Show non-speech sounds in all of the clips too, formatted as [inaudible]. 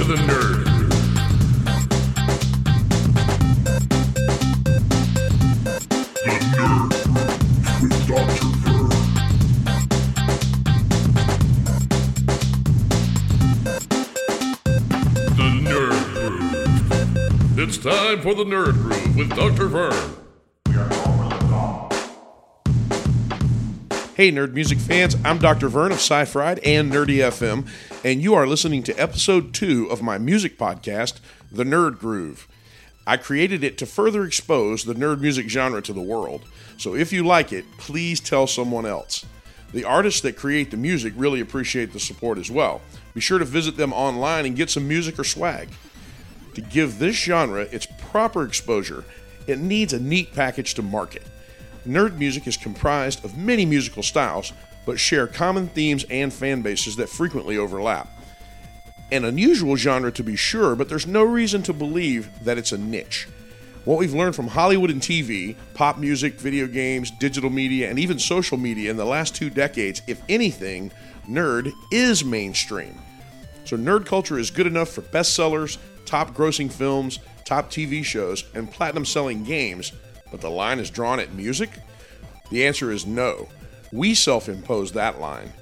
to the Nerd. The Nerd with Dr. Ver. The Nerd. It's time for the Nerd Groove with Dr. Vern. Hey, nerd music fans, I'm Dr. Vern of Sci Fried and Nerdy FM, and you are listening to episode two of my music podcast, The Nerd Groove. I created it to further expose the nerd music genre to the world, so if you like it, please tell someone else. The artists that create the music really appreciate the support as well. Be sure to visit them online and get some music or swag. To give this genre its proper exposure, it needs a neat package to market. Nerd music is comprised of many musical styles, but share common themes and fan bases that frequently overlap. An unusual genre to be sure, but there's no reason to believe that it's a niche. What we've learned from Hollywood and TV, pop music, video games, digital media, and even social media in the last two decades, if anything, nerd is mainstream. So, nerd culture is good enough for bestsellers, top grossing films, top TV shows, and platinum selling games, but the line is drawn at music? The answer is no. We self impose that line.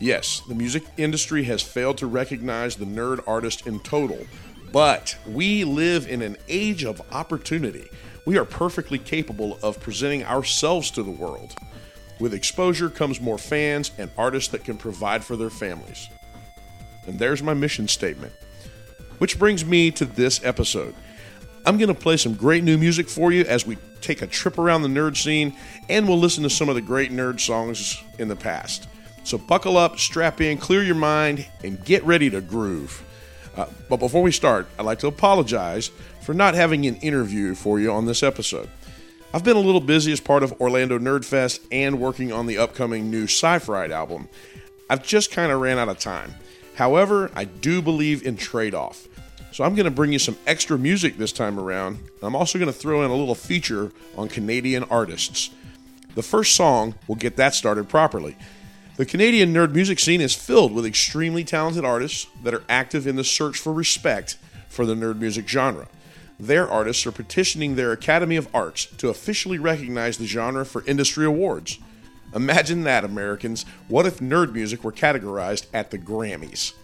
Yes, the music industry has failed to recognize the nerd artist in total, but we live in an age of opportunity. We are perfectly capable of presenting ourselves to the world. With exposure comes more fans and artists that can provide for their families. And there's my mission statement. Which brings me to this episode. I'm going to play some great new music for you as we take a trip around the nerd scene and we'll listen to some of the great nerd songs in the past. So buckle up, strap in, clear your mind, and get ready to groove. Uh, but before we start, I'd like to apologize for not having an interview for you on this episode. I've been a little busy as part of Orlando Nerd Fest and working on the upcoming new Sci Fried album. I've just kind of ran out of time. However, I do believe in trade off. So I'm going to bring you some extra music this time around. I'm also going to throw in a little feature on Canadian artists. The first song will get that started properly. The Canadian nerd music scene is filled with extremely talented artists that are active in the search for respect for the nerd music genre. Their artists are petitioning their Academy of Arts to officially recognize the genre for industry awards. Imagine that, Americans. What if nerd music were categorized at the Grammys?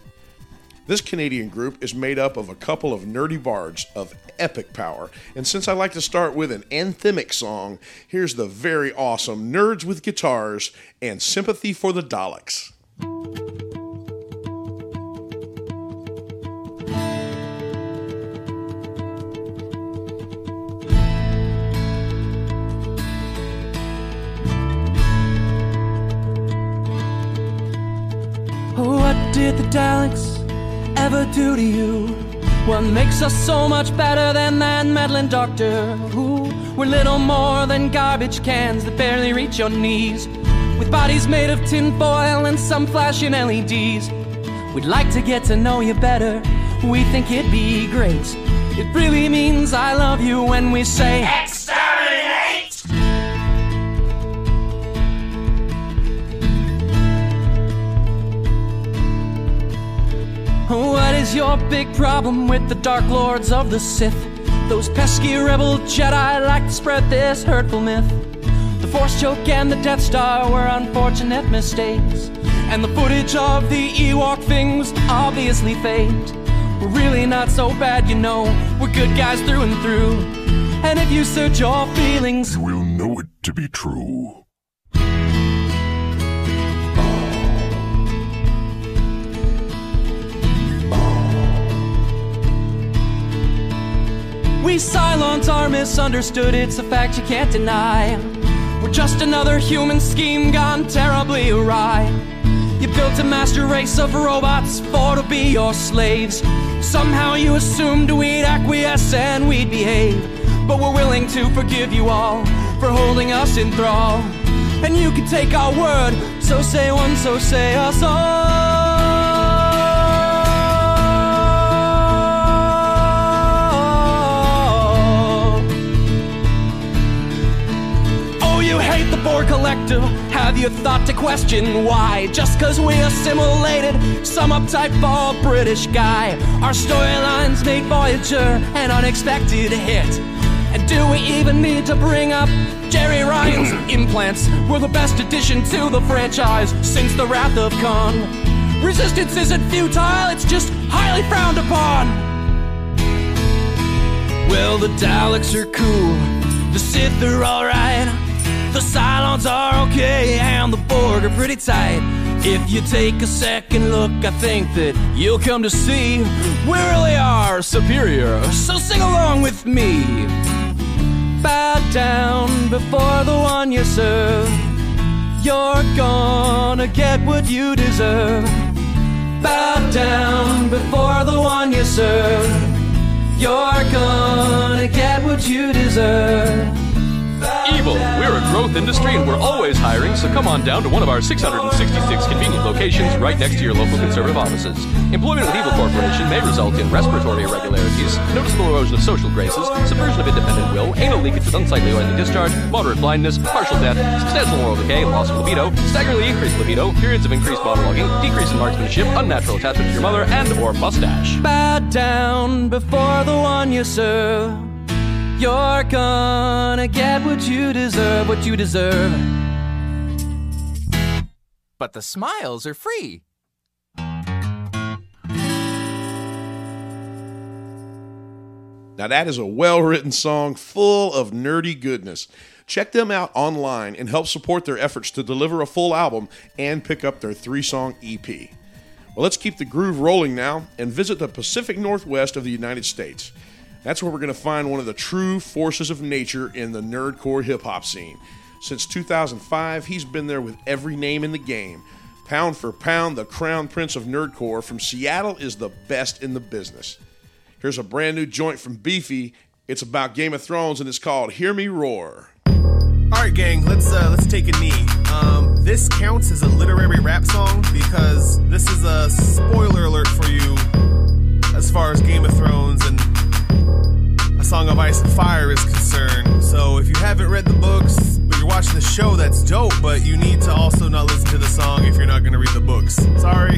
This Canadian group is made up of a couple of nerdy bards of epic power. And since I like to start with an anthemic song, here's the very awesome Nerds with Guitars and Sympathy for the Daleks. What did the Daleks ever do to you? What makes us so much better than that meddling doctor who we're little more than garbage cans that barely reach your knees? With bodies made of tin foil and some flashing LEDs. We'd like to get to know you better. We think it'd be great. It really means I love you when we say Exterminate! What is your big problem with the Dark Lords of the Sith? Those pesky rebel Jedi like to spread this hurtful myth. The Force choke and the Death Star were unfortunate mistakes. And the footage of the Ewok thing was obviously faked. We're really not so bad, you know. We're good guys through and through. And if you search your feelings, You will know it to be true. We Cylons are misunderstood. It's a fact you can't deny. We're just another human scheme gone terribly awry. You built a master race of robots for to be your slaves. Somehow you assumed we'd acquiesce and we'd behave. But we're willing to forgive you all for holding us in thrall. And you can take our word, so say one, so say us all. You hate the Borg Collective. Have you thought to question why? Just cause we assimilated some uptight bald British guy. Our storylines made Voyager an unexpected hit. And do we even need to bring up Jeri Ryan's [clears throat] implants? Were the best addition to the franchise since the Wrath of Khan. Resistance isn't futile, it's just highly frowned upon. Well, the Daleks are cool, the Sith are alright, the Cylons are okay, and the Borg are pretty tight. If you take a second look, I think that you'll come to see we really are superior. So sing along with me. Bow down before the one you serve. You're gonna get what you deserve. Bow down before the one you serve. You're gonna get what you deserve. Evil. We're a growth industry and we're always hiring, so come on down to one of our 666 convenient locations right next to your local conservative offices. Employment with Evil Corporation may result in respiratory irregularities, noticeable erosion of social graces, subversion of independent will, anal leakage with unsightly oily discharge, moderate blindness, partial death, substantial moral decay, loss of libido, staggeringly increased libido, periods of increased monologuing, decrease in marksmanship, unnatural attachment to your mother, and or mustache. Bow down before the one you serve. You're gonna get what you deserve, what you deserve. But the smiles are free. Now, that is a well written song full of nerdy goodness. Check them out online and help support their efforts to deliver a full album and pick up their three song EP. Well, let's keep the groove rolling now and visit the Pacific Northwest of the United States. That's where we're going to find one of the true forces of nature in the nerdcore hip hop scene. Since 2005, he's been there with every name in the game. Pound for pound, the crown prince of nerdcore from Seattle is the best in the business. Here's a brand new joint from Beefy. It's about Game of Thrones and it's called Hear Me Roar. All right, gang, let's uh, let's take a knee. Um, this counts as a literary rap song because this is a spoiler alert for you as far as Game of Thrones and Song of Ice and Fire is concerned. So if you haven't read the books, but you're watching the show, that's dope. But you need to also not listen to the song if you're not to read the books. Sorry.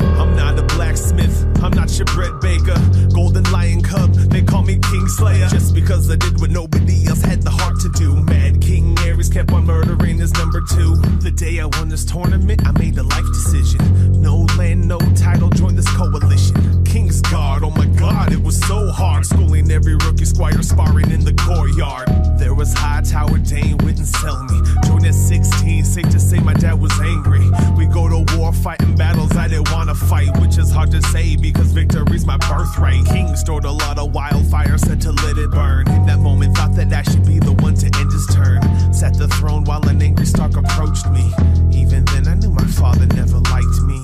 I'm not a blacksmith, I'm not your bread baker. Golden lion cub, they call me Kingslayer. Just because I did what nobody else had the heart to do. Mad King Aerys kept on murdering his number two. The day I won this tournament, I made a life decision. No land, no title, join this coalition. King's Guard, oh my god, it was so hard. Schooling every rookie squire, sparring in the courtyard. There was High Tower Dane wouldn't sell me. Joined at 16, safe to say my dad was angry. We go to war, fighting battles I didn't wanna fight, which is hard to say because victory's my birthright. King stored a lot of wildfire, said to let it burn. In that moment, thought that I should be the one to end his turn. Sat the throne while an angry Stark approached me. Even then, I knew my father never liked me.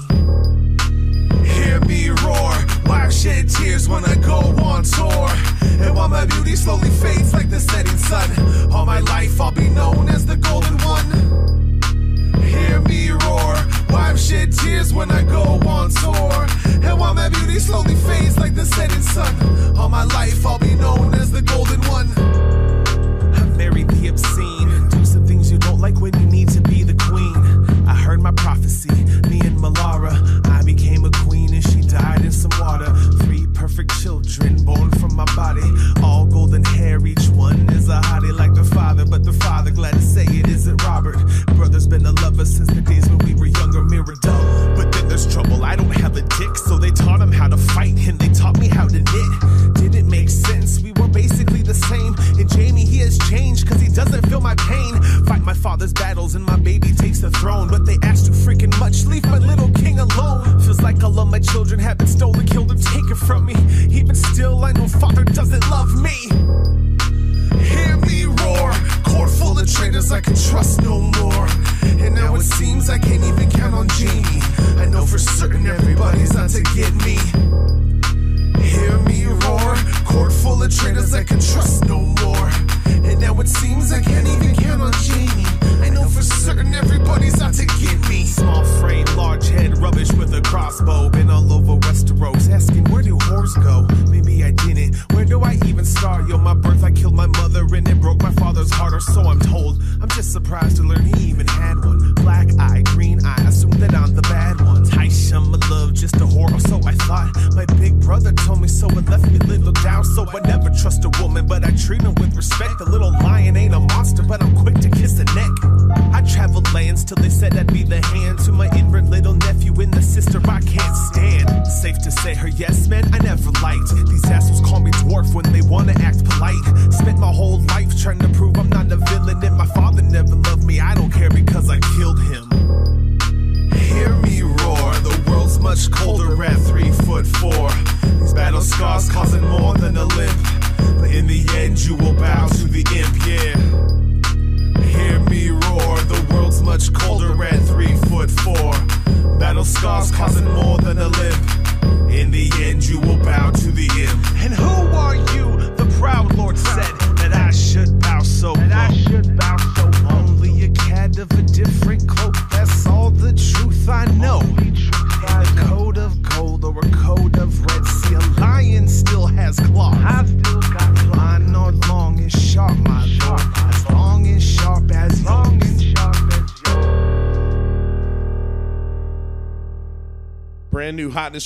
Hear me roar, why shed tears when I go on tour? And while my beauty slowly fades like the setting sun, all my life I'll be known as the golden one. Hear me roar, wipe shed tears when I go on tour. And while my beauty slowly fades like the setting sun, all my life I'll be known as the golden one. I married the obscene, do some things you don't like when you need to be the queen. I heard my prophecy, me and Malara. perfect children born from my body. All golden hair, each one is a hottie like the father, but the father glad to say it isn't Robert. Brother's been a lover since the days when we were younger, Mirador. But then there's trouble, I don't have a dick, so they taught him how to fight, and they taught me how to knit. has changed cause he doesn't feel my pain. Fight my father's battles and my baby takes the throne. But they ask too freaking much, leave my little king alone. Feels like all of my children have been stolen, killed, and taken from me. Even still, I know father doesn't love me. Hear me roar, court full of traitors I can trust no more. And now it seems I can't even count on Jaime. I know for certain everybody's out to get me. Hear me roar, court full of traitors I can trust no more. And now it seems I can't even count on Jaime. I know for certain everybody's out to get me. Small frame, large head, rubbish with a crossbow. Been all over Westeros, asking where do whores go? Maybe I didn't. Where do I even start? Yo, my birth, I killed my mother and it broke my father's heart, or so I'm told. I'm just surprised to learn he even had one. Black eye, green eye, respect. The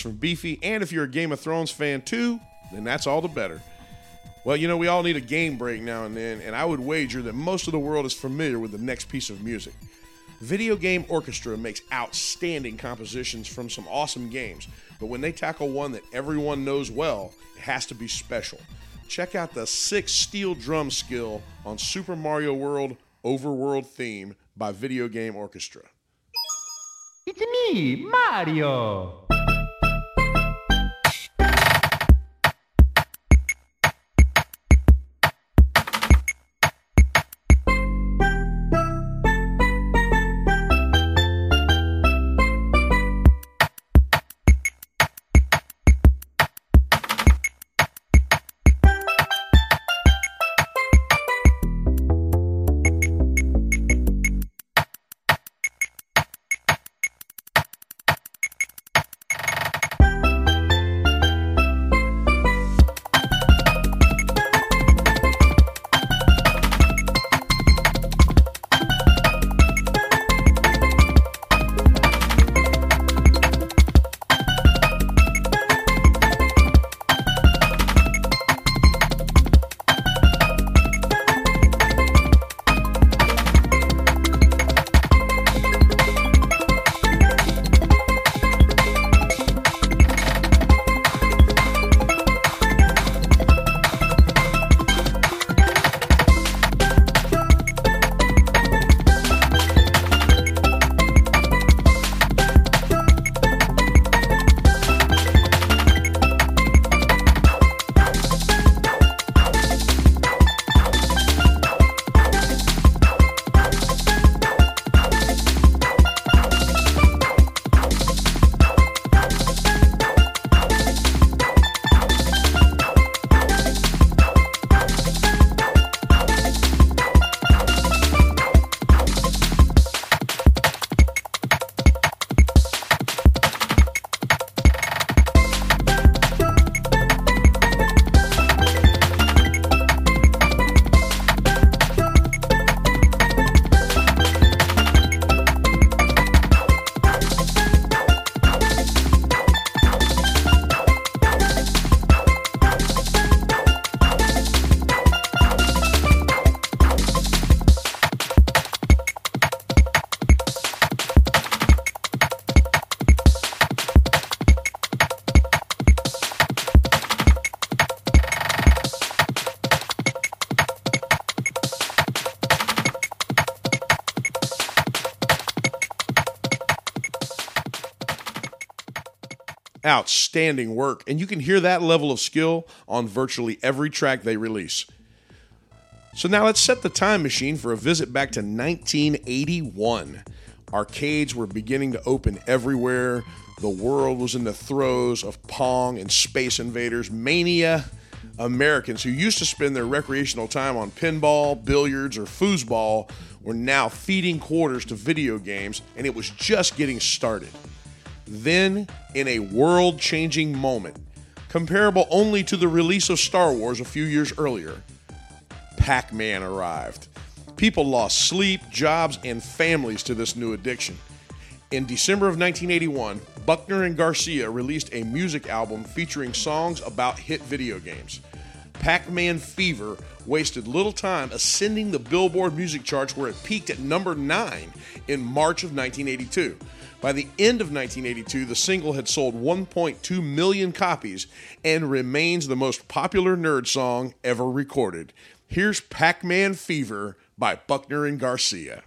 From Beefy, and if you're a Game of Thrones fan too, then that's all the better. Well, you know, we all need a game break now and then, and I would wager that most of the world is familiar with the next piece of music. Video Game Orchestra makes outstanding compositions from some awesome games, but when they tackle one that everyone knows well, it has to be special. Check out the six steel drum skill on Super Mario World Overworld theme by Video Game Orchestra. It's me, Mario. Outstanding work, and you can hear that level of skill on virtually every track they release. So now let's set the time machine for a visit back to 1981. Arcades were beginning to open everywhere. The world was in the throes of Pong and Space Invaders mania. Americans who used to spend their recreational time on pinball, billiards, or foosball were now feeding quarters to video games, and it was just getting started. Then, in a world changing moment, comparable only to the release of Star Wars a few years earlier, Pac Man arrived. People lost sleep, jobs, and families to this new addiction. In December of 1981, Buckner and Garcia released a music album featuring songs about hit video games. Pac Man Fever wasted little time ascending the Billboard music charts where it peaked at number 9 in March of 1982. By the end of 1982, the single had sold 1.2 million copies and remains the most popular nerd song ever recorded. Here's Pac Man Fever by Buckner and Garcia.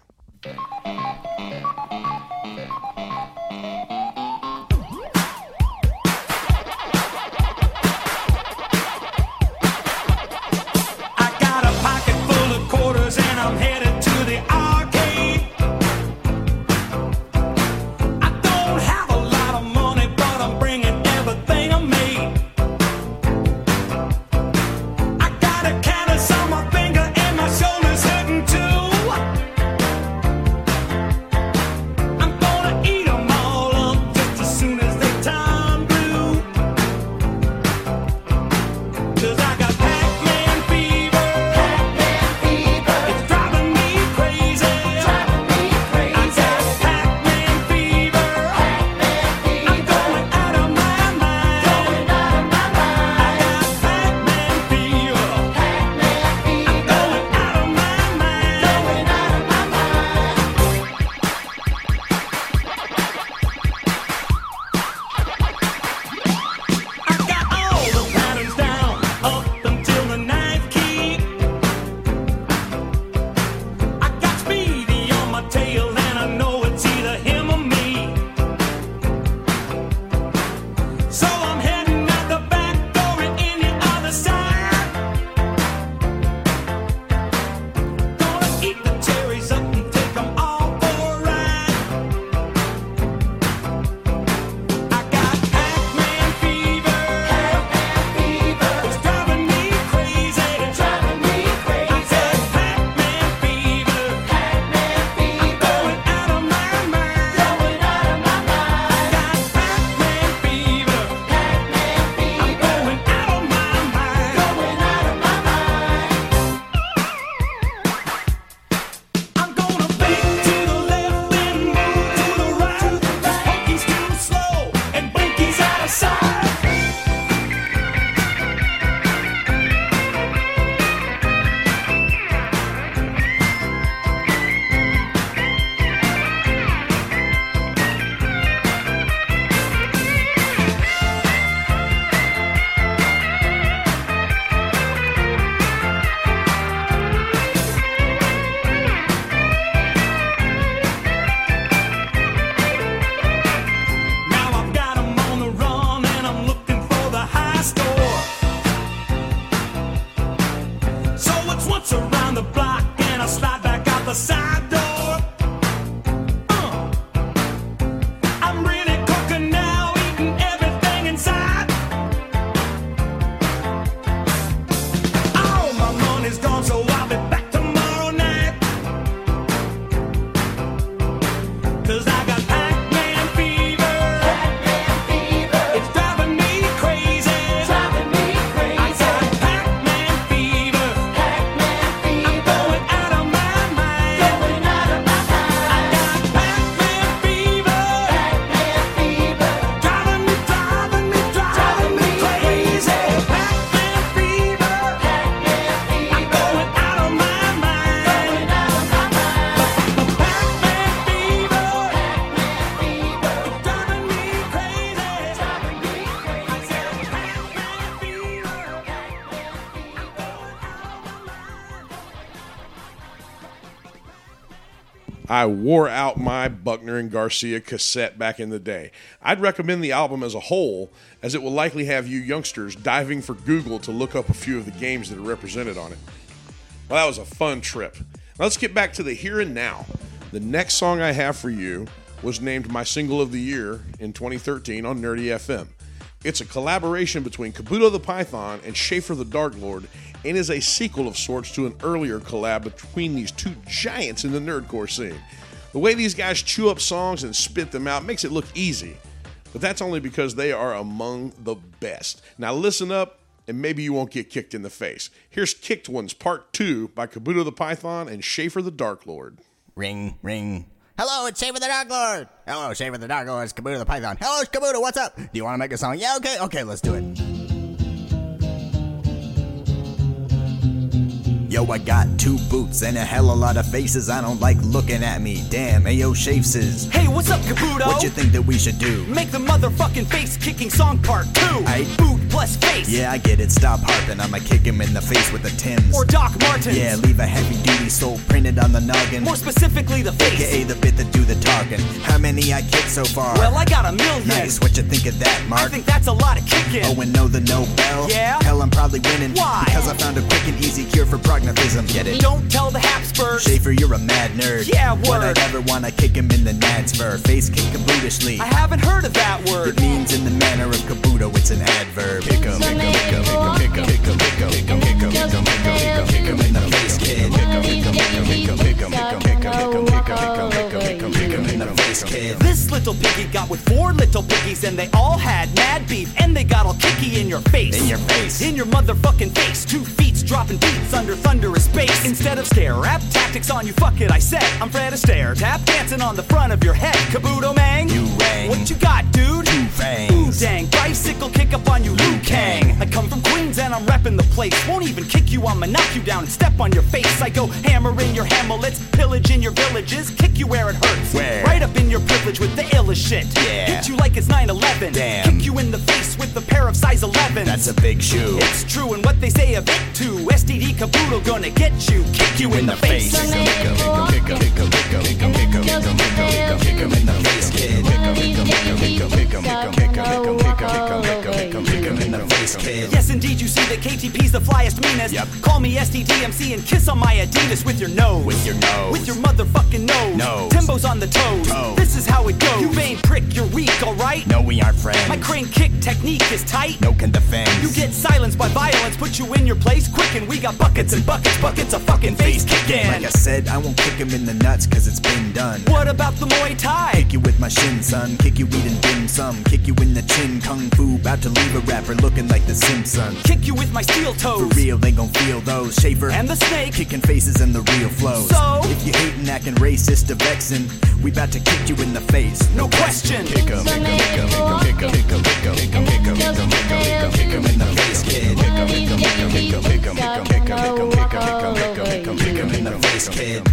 to I wore out my Buckner and Garcia cassette back in the day. I'd recommend the album as a whole, as it will likely have you youngsters diving for Google to look up a few of the games that are represented on it. Well, that was a fun trip. Let's get back to the here and now. The next song I have for you was named my single of the year in 2013 on Nerdy FM. It's a collaboration between Kabuto the Python and Schaffer the Dark Lord and is a sequel of sorts to an earlier collab between these two giants in the nerdcore scene. The way these guys chew up songs and spit them out makes it look easy, but that's only because they are among the best. Now listen up, and maybe you won't get kicked in the face. Here's Kicked Ones Part 2 by Kabuto the Python and Schaffer the Dark Lord. Ring, ring. Hello, it's Schaffer the Dark Lord. Hello, Schaffer the Dark Lord. It's Kabuto the Python. Hello, it's Kabuto. What's up? Do you want to make a song? Yeah, okay, okay, let's do it. Yo, I got two boots and a hell of a lot of faces. I don't like looking at me. Damn, ayo, Shafes. Hey, what's up, Kabuto? What you think that we should do? Make the motherfucking face kicking song part two. I boot plus face. Yeah, I get it. Stop harping. I'ma kick him in the face with the Tims. Or Doc Martens. Yeah, leave a heavy duty soul printed on the noggin. More specifically, the face. AKA the bit that do the talking. How many I kicked so far? Well, I got a million. Nice. What you think of that, Mark? I think that's a lot of kicking. Oh, and know the Nobel? Yeah? Hell, I'm probably winning. Why? Because I found a quick and easy cure for prognathism. Get it? Don't tell the Habsburgs. Schaffer, you're a mad nerd. Yeah, word. Would I ever wanna kick him in the nads for face kick kabootishly? I haven't heard of that word. It means in the manner of Kabuto, it's an adverb. Kick him, kick him, kick him, kick him, kick him, kick him, kick him, kick him, kick him, kick him, kick him, kick him in the face, kid. Kick him, kick him, kick him, kick him, kick him, kick him, kick him, kick him, kick him, kick him, kick him, kick him, kick him in the face, kid. This little piggy got with four little piggies and they all had mad beef and they got all kicky in your face. In your face. Dropping beats under thunderous space. Instead of scare rap tactics on you, fuck it, I said. I'm Fred Astaire, tap dancing on the front of your head. Kabuto Mang. You rang. What you got, dude? Two Ooh, fangs. dang. Bicycle kick up on you, Liu Kang. I come from Queens I'm repping the place. Won't even kick you, I'ma knock you down and step on your face. I go hammer in your hamlets, pillage in your villages, kick you where it hurts. Where? Right up in your privilege with the illest shit. Yeah. Hit you like it's 9 11. Damn. Kick you in the face with a pair of size 11. That's a big shoe. It's true, and what they say of it too. STD Kabuto gonna get you, kick you in the face. Kick him, kick him, kick him, kick him, kick him, kick him, kick him, kick him, kick him, in the face, kid. Kick him, kick him, kick him, kick him, kick him, kick him, kick him, kick him, kick him, kick him, kick him, kick him in the face, kid. Yes, indeed, you see that KTP's the flyest, meanest. Yep. Call me STDMC and kiss on my Adidas with your nose. With your nose. With your motherfucking nose. Nose. Timbo's on the toes. Toes. This is how it goes. You vain prick, you're weak, alright? No, we aren't friends. My crane kick technique is tight. No can defend. You get silenced by violence, put you in your place quick, and we got buckets and buckets, buckets of fucking face kicking. Like I said, I won't kick him in the nuts cause it's been done. What about the Muay Thai? Kick you with my shin, son. Kick you eating dim sum. Kick you in the chin, kung fu. About to leave a rapper looking like the Simpsons. Kick you with my steel For real, they gon' feel those. Schaffer And the snake. kicking faces and the real flows. So? if you hating, acting racist or vexing, we about to kick you in the face. No question. Kick him, kick him, kick him, kick him, kick him, kick him, kick him, kick him, kick him, kick him, kick him in the face, kid. Kick him, kick him, kick him, kick him, kick him, kick him, kick him, kick him, kick him, kick him, kick him, kick him, kick him in the face, kid.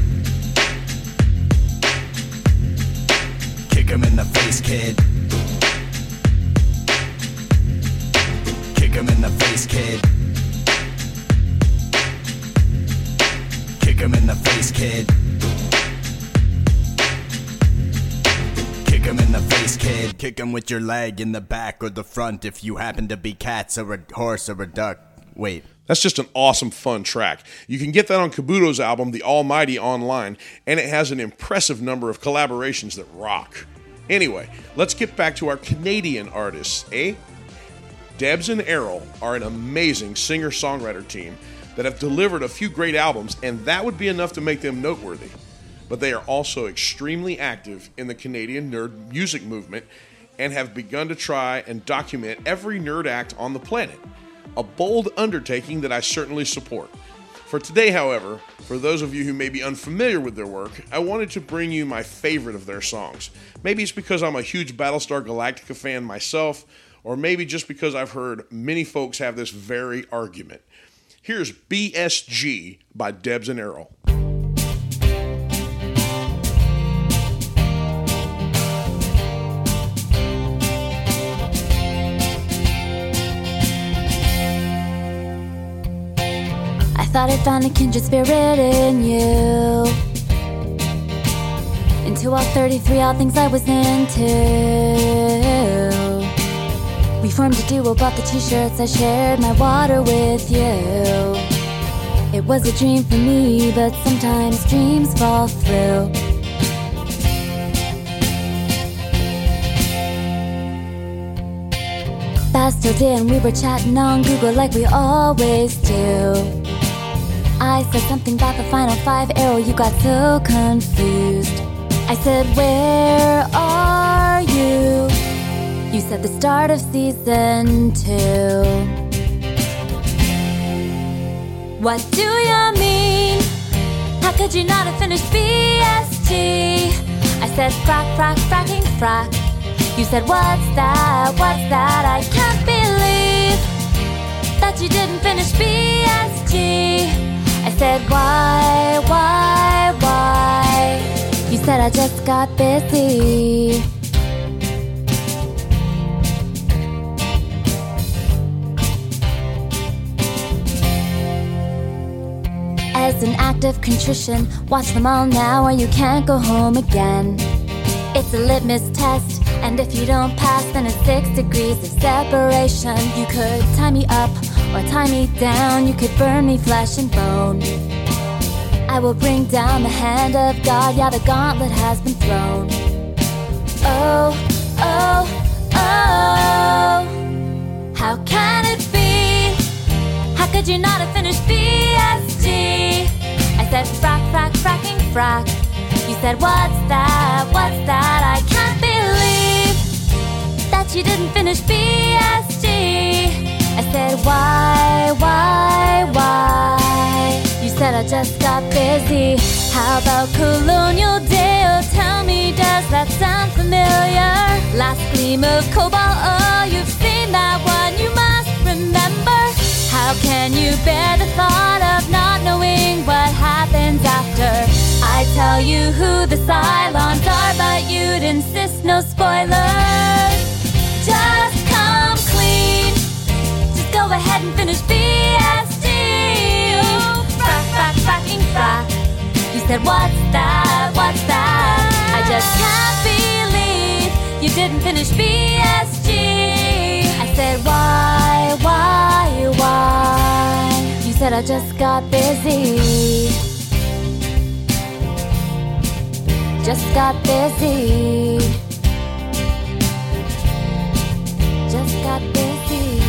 Kick him in the face, kid. Kick him in the face, kid. Kick him in the face, kid. Kick him in the face, kid. Kick him with your leg in the back or the front if you happen to be cats or a horse or a duck. Wait. That's just an awesome, fun track. You can get that on Kabuto's album, The Almighty, online, and it has an impressive number of collaborations that rock. Anyway, let's get back to our Canadian artists, eh? Debs and Errol are an amazing singer songwriter team that have delivered a few great albums, and that would be enough to make them noteworthy. But they are also extremely active in the Canadian nerd music movement and have begun to try and document every nerd act on the planet. A bold undertaking that I certainly support. For today, however, for those of you who may be unfamiliar with their work, I wanted to bring you my favorite of their songs. Maybe it's because I'm a huge Battlestar Galactica fan myself, or maybe just because I've heard many folks have this very argument. Here's BSG by Debs and Errol. I thought I'd found a kindred spirit in you. Into all 33 all things I was into. We formed a duo, bought the t-shirts, I shared my water with you. It was a dream for me, but sometimes dreams fall through. Fast till we were chatting on Google like we always do. I said something about the final five arrow, you got so confused. I said, Where are? You said the start of season two. What do you mean? How could you not have finished BSG? I said, Frack, frack, fracking, frack. You said, What's that? What's that? I can't believe that you didn't finish BSG. I said, Why, why, why? You said, I just got busy. As an act of contrition, watch them all now or you can't go home again. It's a litmus test, and if you don't pass, then it's six degrees of separation. You could tie me up or tie me down, you could burn me flesh and bone. I will bring down the hand of God, yeah, the gauntlet has been thrown. Oh, oh, oh, how can it be? Could you not have finished BSG? I said, frack, frack, fracking, frack. You said, What's that? What's that? I can't believe that you didn't finish BSG. I said, Why, why, why? You said, I just got busy. How about Colonial Day? Tell me, does that sound familiar? Last gleam of cobalt, oh, you've seen that one, you must remember. Tell you who the Cylons are, but you'd insist no spoilers. Just come clean. Just go ahead and finish. Ooh, frack, frack, fracking, frack. You said, What's that? What's that? I just can't believe you didn't finish BSG. I said, Why, why, why? You said, I just got busy. Just got busy. Just got busy.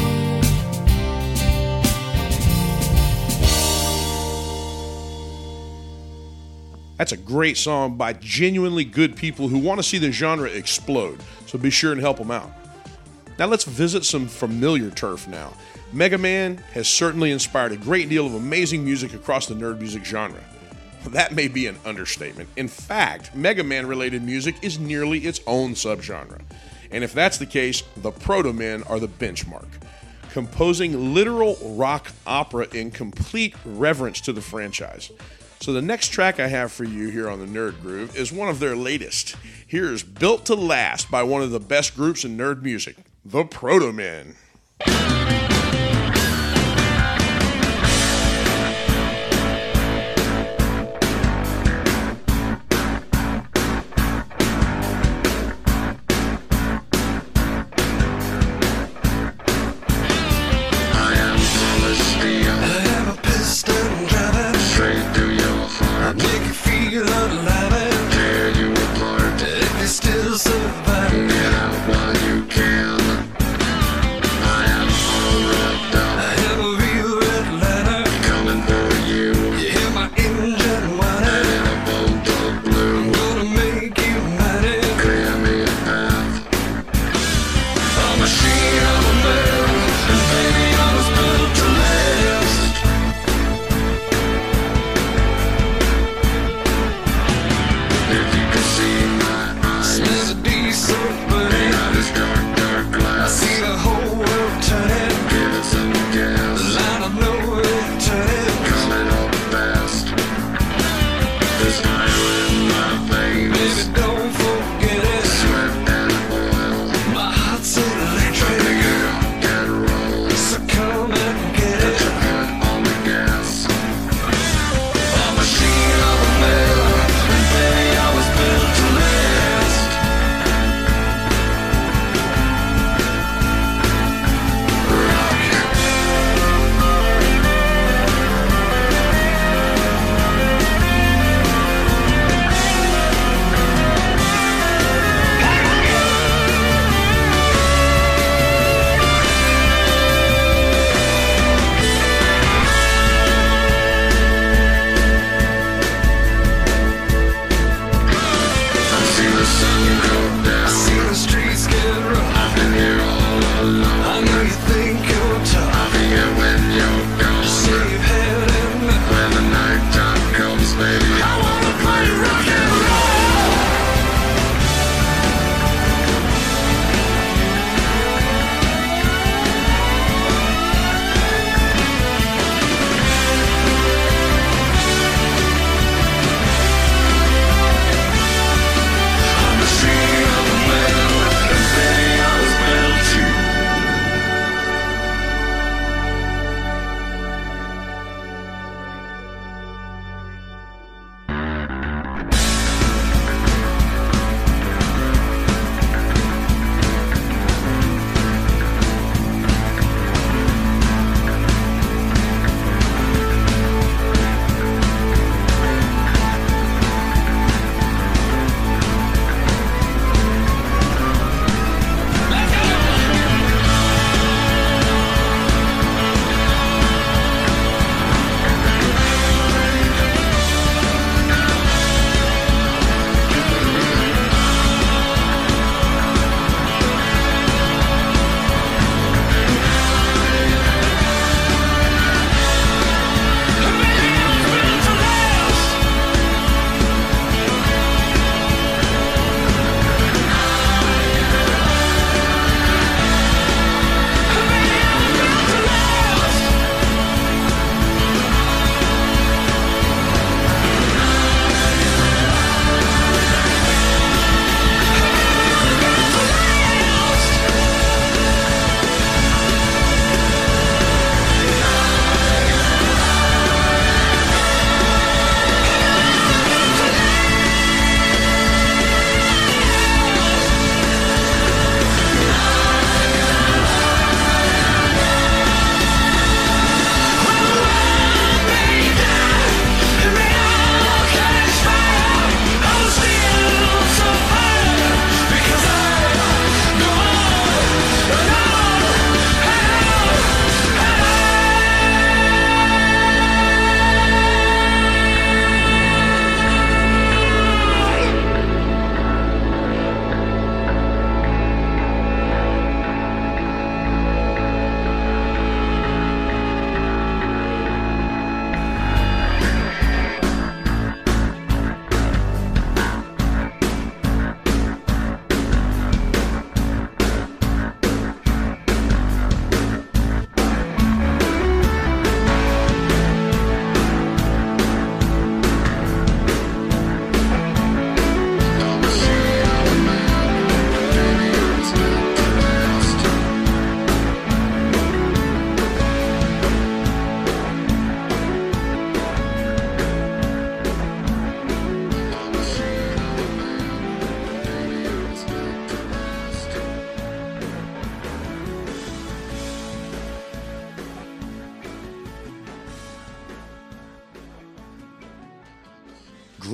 That's a great song by genuinely good people who want to see the genre explode, so be sure and help them out. Now let's visit some familiar turf now. Mega Man has certainly inspired a great deal of amazing music across the nerd music genre. That may be an understatement. In fact, Mega Man related music is nearly its own subgenre. And if that's the case, the Proto Men are the benchmark. Composing literal rock opera in complete reverence to the franchise. So the next track I have for you here on the Nerd Groove is one of their latest. Here's Built to Last by one of the best groups in nerd music, the Proto Men.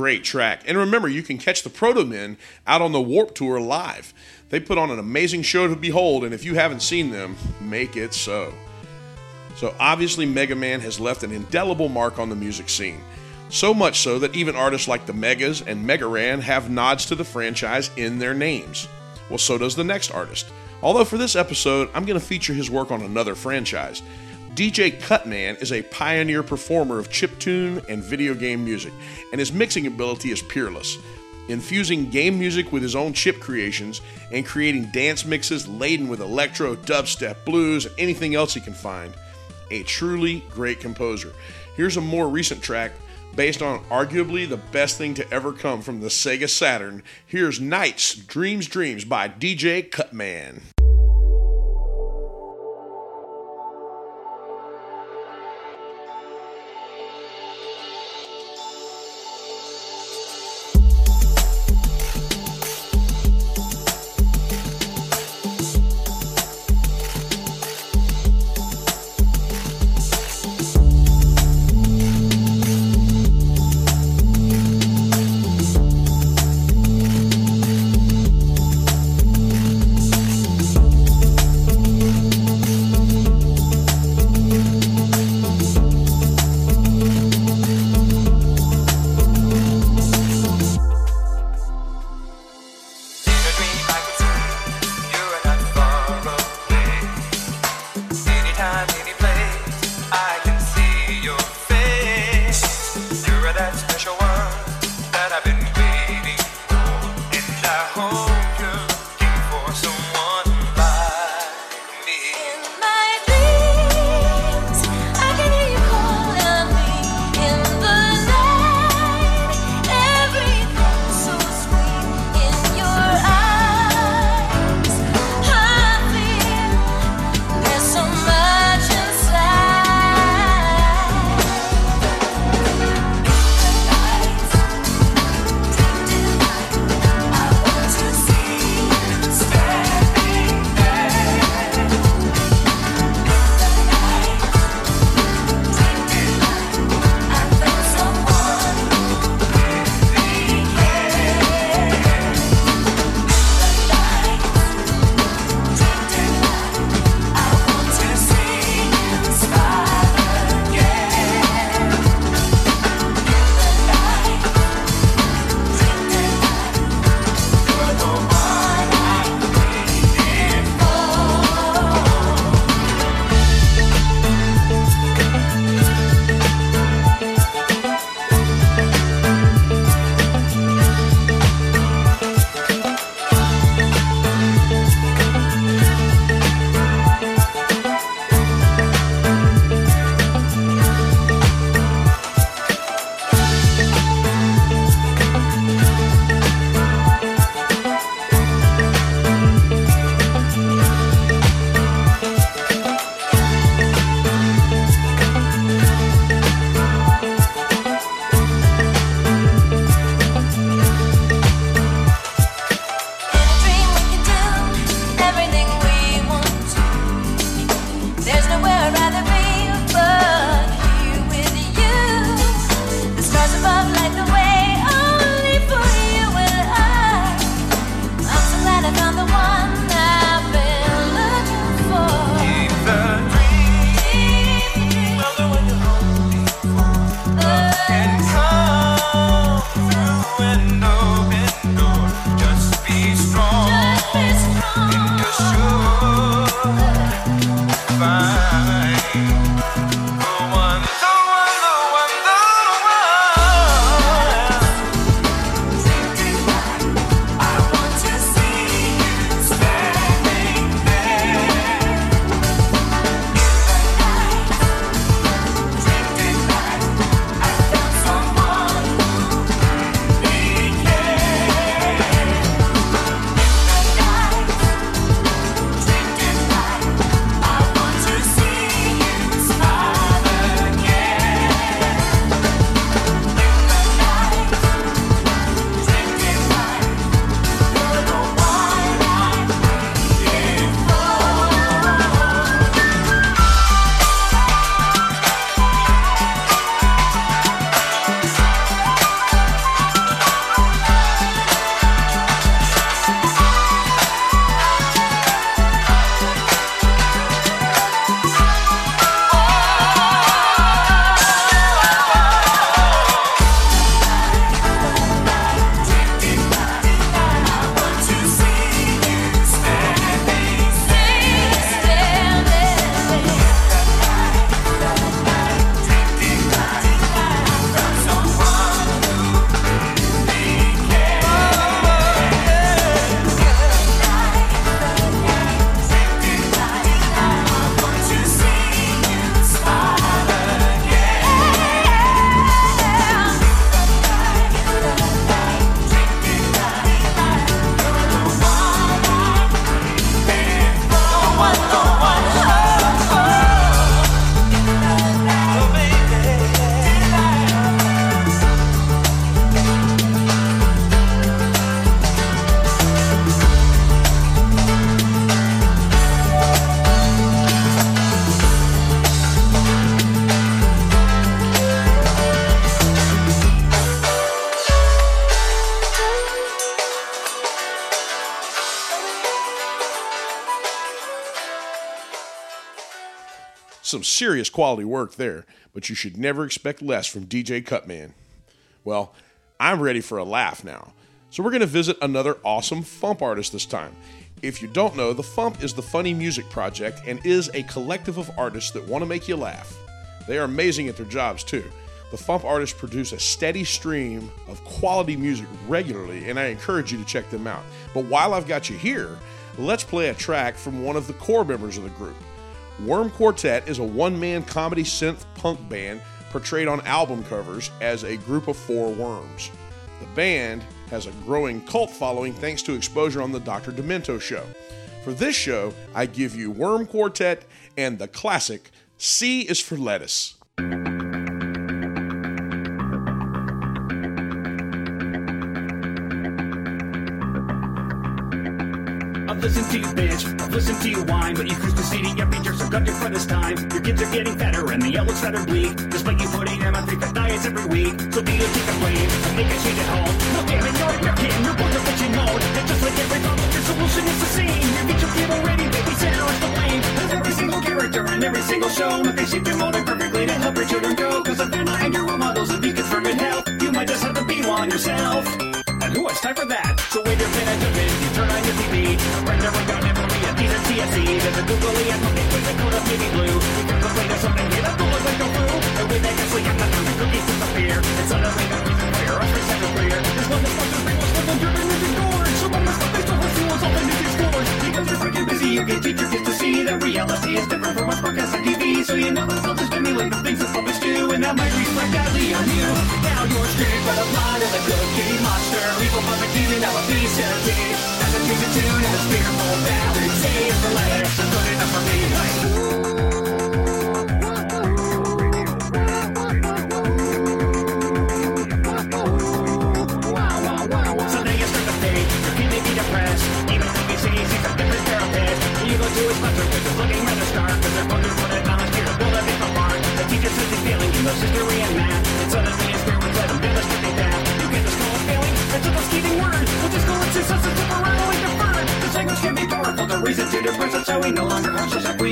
Great track. And remember, you can catch the Protomen out on the Warp Tour live. They put on an amazing show to behold, and if you haven't seen them, make it so. So obviously, Mega Man has left an indelible mark on the music scene. So much so that even artists like the Megas and Mega Ran have nods to the franchise in their names. Well, so does the next artist. Although for this episode, I'm going to feature his work on another franchise. DJ Cutman is a pioneer performer of chiptune and video game music, and his mixing ability is peerless. Infusing game music with his own chip creations and creating dance mixes laden with electro, dubstep, blues, and anything else he can find. A truly great composer. Here's a more recent track based on arguably the best thing to ever come from the Sega Saturn. Here's Nights, Dreams, Dreams by DJ Cutman. Serious quality work there, but you should never expect less from DJ Cutman. Well, I'm ready for a laugh now. So we're going to visit another awesome Fump artist this time. If you don't know, the Fump is the Funny Music Project and is a collective of artists that want to make you laugh. They are amazing at their jobs too. The Fump artists produce a steady stream of quality music regularly, and I encourage you to check them out. But while I've got you here, let's play a track from one of the core members of the group. Worm Quartet is a one man comedy synth punk band portrayed on album covers as a group of four worms. The band has a growing cult following thanks to exposure on the Dr. Demento show. For this show, I give you Worm Quartet and the classic C is for Lettuce. I've listened to you, bitch. I've listened to you whine, but you cruise to CD every jerk, so got your this time. Your kids are getting fatter and the outlook's fatter bleak. Despite you putting them on three fat diets every week. So be it, take the blame and make a change at home. No damn it, you're American, you're both a bitchin' mode. And just like every problem, your solution is the same. Your bitch will get already, babysitter is to blame. As every single character and every single show, but they shape your molding perfectly to help your children grow. Cause if they're not and your role models and beacons for good health, you might just have to be one yourself. And who has time for that? So wave your pen at your you turn on your TV. A gun and from me a TSC. There's a googly and something with a coat of navy blue. You can complain of something, hit a bullet like a flu. And with that gasoline, I'm not having cookies to the fear. And suddenly the reason for your ushers have a one that's supposed to bring most of driven with ignored. So one that's not based on her fuels, all the music scores. Because you're freaking busy, you get teacher gets to see that reality is different from what's broadcast on TV. So you know that they'll just stimulate the things that puppets do. And that might reflect badly on you. Now you're screaming by the blood of the cookie monster. Evil puppet demon of a piece of cake. As a dream of tune and a fearful ballad. It's the lettuce, it's good enough for me. So be depressed. Even if a. You is The history and math. With that. You get the failing, it's a word. Language can be powerful, the reason to depress we no longer if we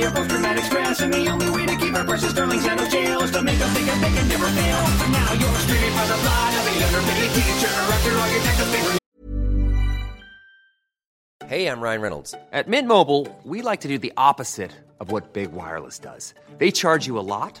stress. And the only way to keep our precious darlings out of jail is to make them think that they can never fail. Now you're the blood of a teacher. After all your Hey, I'm Ryan Reynolds. At Mint Mobile, we like to do the opposite of what Big Wireless does. They charge you a lot,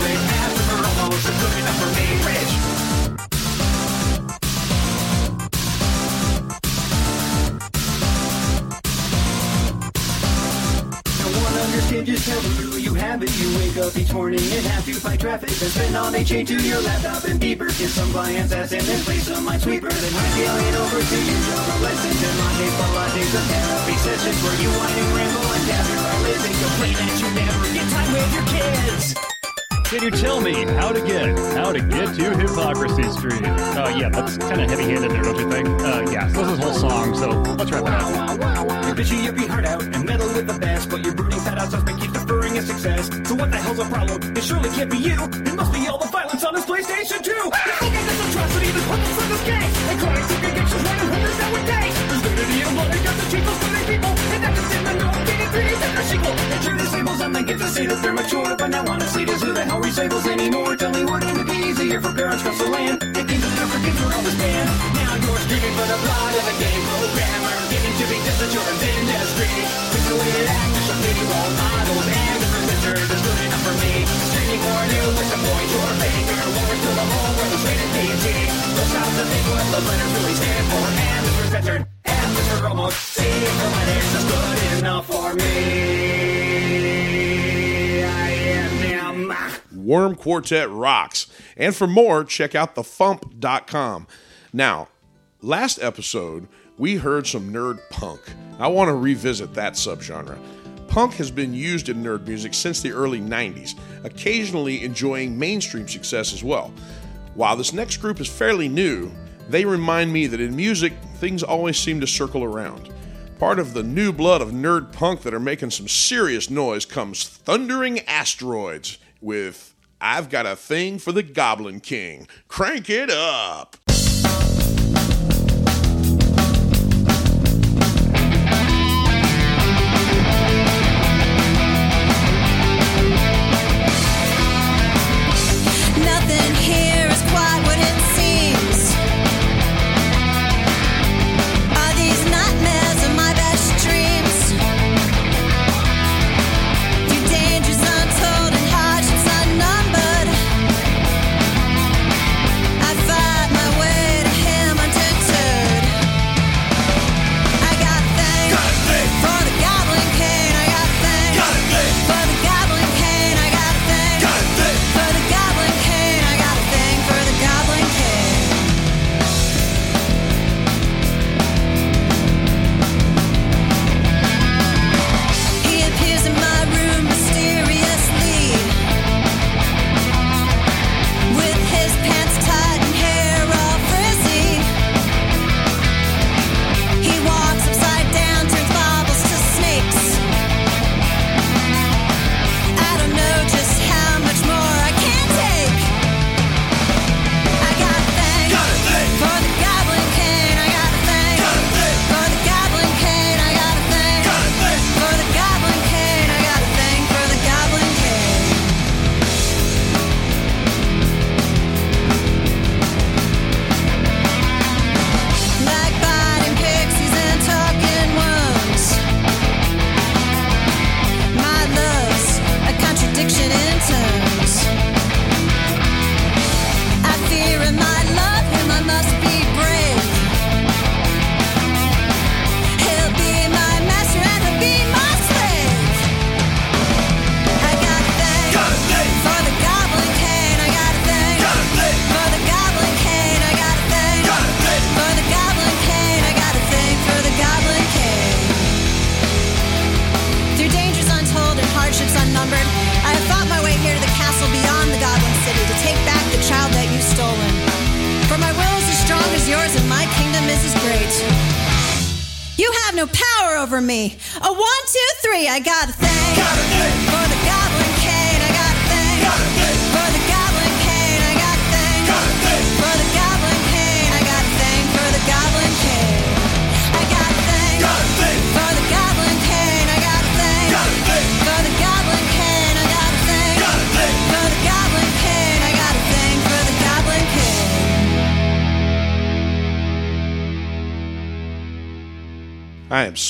Just how brutal you have it. You wake up each morning and have to fight traffic. Then spend all day chained to your laptop and beeper. Kiss some client's ass and then play some minesweeper. Then hightail it over to your yoga lessons and latte for lattes of therapy sessions where you whine and ramble and dab your eyelids and complain that you never get time with your kids. Can you tell me how to get how to get to Hypocrisy Street? Uh, yeah, that's kind of heavy-handed there, don't you think? Uh, yeah, this is a whole song, so let's wrap it up. You're bitchy, you beat hard out and meddle with the best, but your brooding fat ass husband keeps deferring his success. So what the hell's a problem? It surely can't be you. It must be all the violence on his PlayStation 2. You're looking at this atrocity, the purpose this. And chronic and get to see that they're mature. But now honestly, does who the hell recycles anymore? Tell me what can it be easier for parents across the land? It seems it's for kids around this band. Now you're screaming for the plot of a game programmer, getting to be just that you're industry. With actors, way it role models and different wizards is good enough for me. Screaming for new with the point your finger, when we're still the whole world is rated PG. Let's stop to think what the letters really stand for, and the professor. Almost see the letters is good enough for me. Worm Quartet rocks. And for more, check out thefump.com. Now, last episode, we heard some nerd punk. I want to revisit that subgenre. Punk has been used in nerd music since the early 90s, occasionally enjoying mainstream success as well. While this next group is fairly new, they remind me that in music, things always seem to circle around. Part of the new blood of nerd punk that are making some serious noise comes Thundering Asteroids with I've Got a Thing for the Goblin King. Crank it up!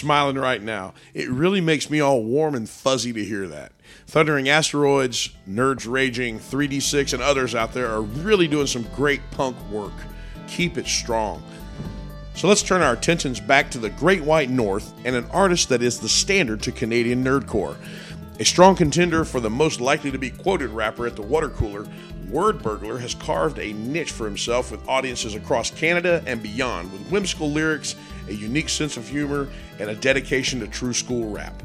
Smiling right now. It really makes me all warm and fuzzy to hear that. Thundering Asteroids, Nerds Raging, 3D6, and others out there are really doing some great punk work. Keep it strong. So let's turn our attentions back to the Great White North and an artist that is the standard to Canadian nerdcore. A strong contender for the most likely to be quoted rapper at the water cooler, Word Burglar has carved a niche for himself with audiences across Canada and beyond, with whimsical lyrics, a unique sense of humor, and a dedication to true school rap.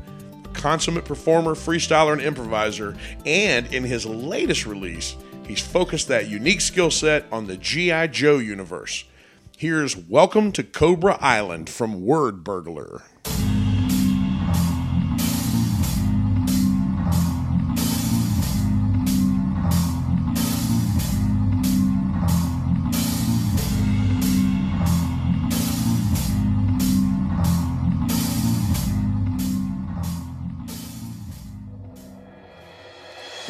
Consummate performer, freestyler, and improviser, and in his latest release, he's focused that unique skill set on the G.I. Joe universe. Here's Welcome to Cobra Island from Word Burglar.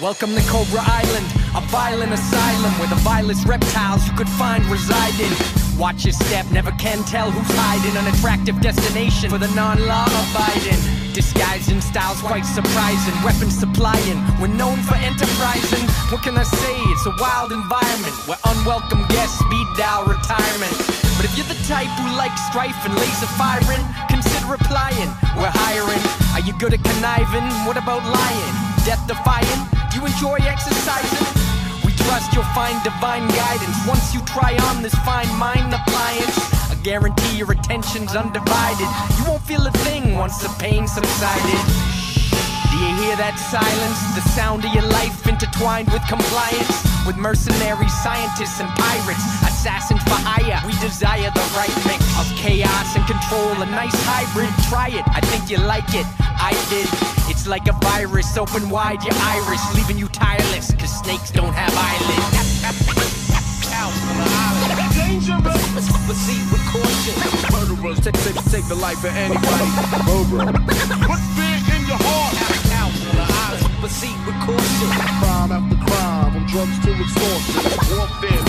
Welcome to Cobra Island, a violent asylum where the vilest reptiles you could find reside in. Watch your step, never can tell who's hiding. An attractive destination for the non-law abiding. Disguised in styles quite surprising. Weapons supplying, we're known for enterprising. What can I say? It's a wild environment where unwelcome guests speed dial retirement. But if you're the type who likes strife and laser firing, consider applying. We're hiring. Are you good at conniving? What about lying? Death defying? Do you enjoy exercising? We trust you'll find divine guidance once you try on this fine mind appliance. I guarantee your attention's undivided. You won't feel a thing once the pain subsided. Do you hear that silence? The sound of your life intertwined with compliance. With mercenary scientists, and pirates, assassins for hire. We desire the right mix of chaos and control. A nice hybrid. Try it. I think you like it. I did. It's like a virus. Open wide your iris, leaving you tireless. Cause snakes don't have eyelids. Dangerous, proceed with caution. Murderers take, take, take the life of anybody. Cobra. Put fear in your heart. Proceed with caution. Crime after crime, drugs to extortion. Warfare.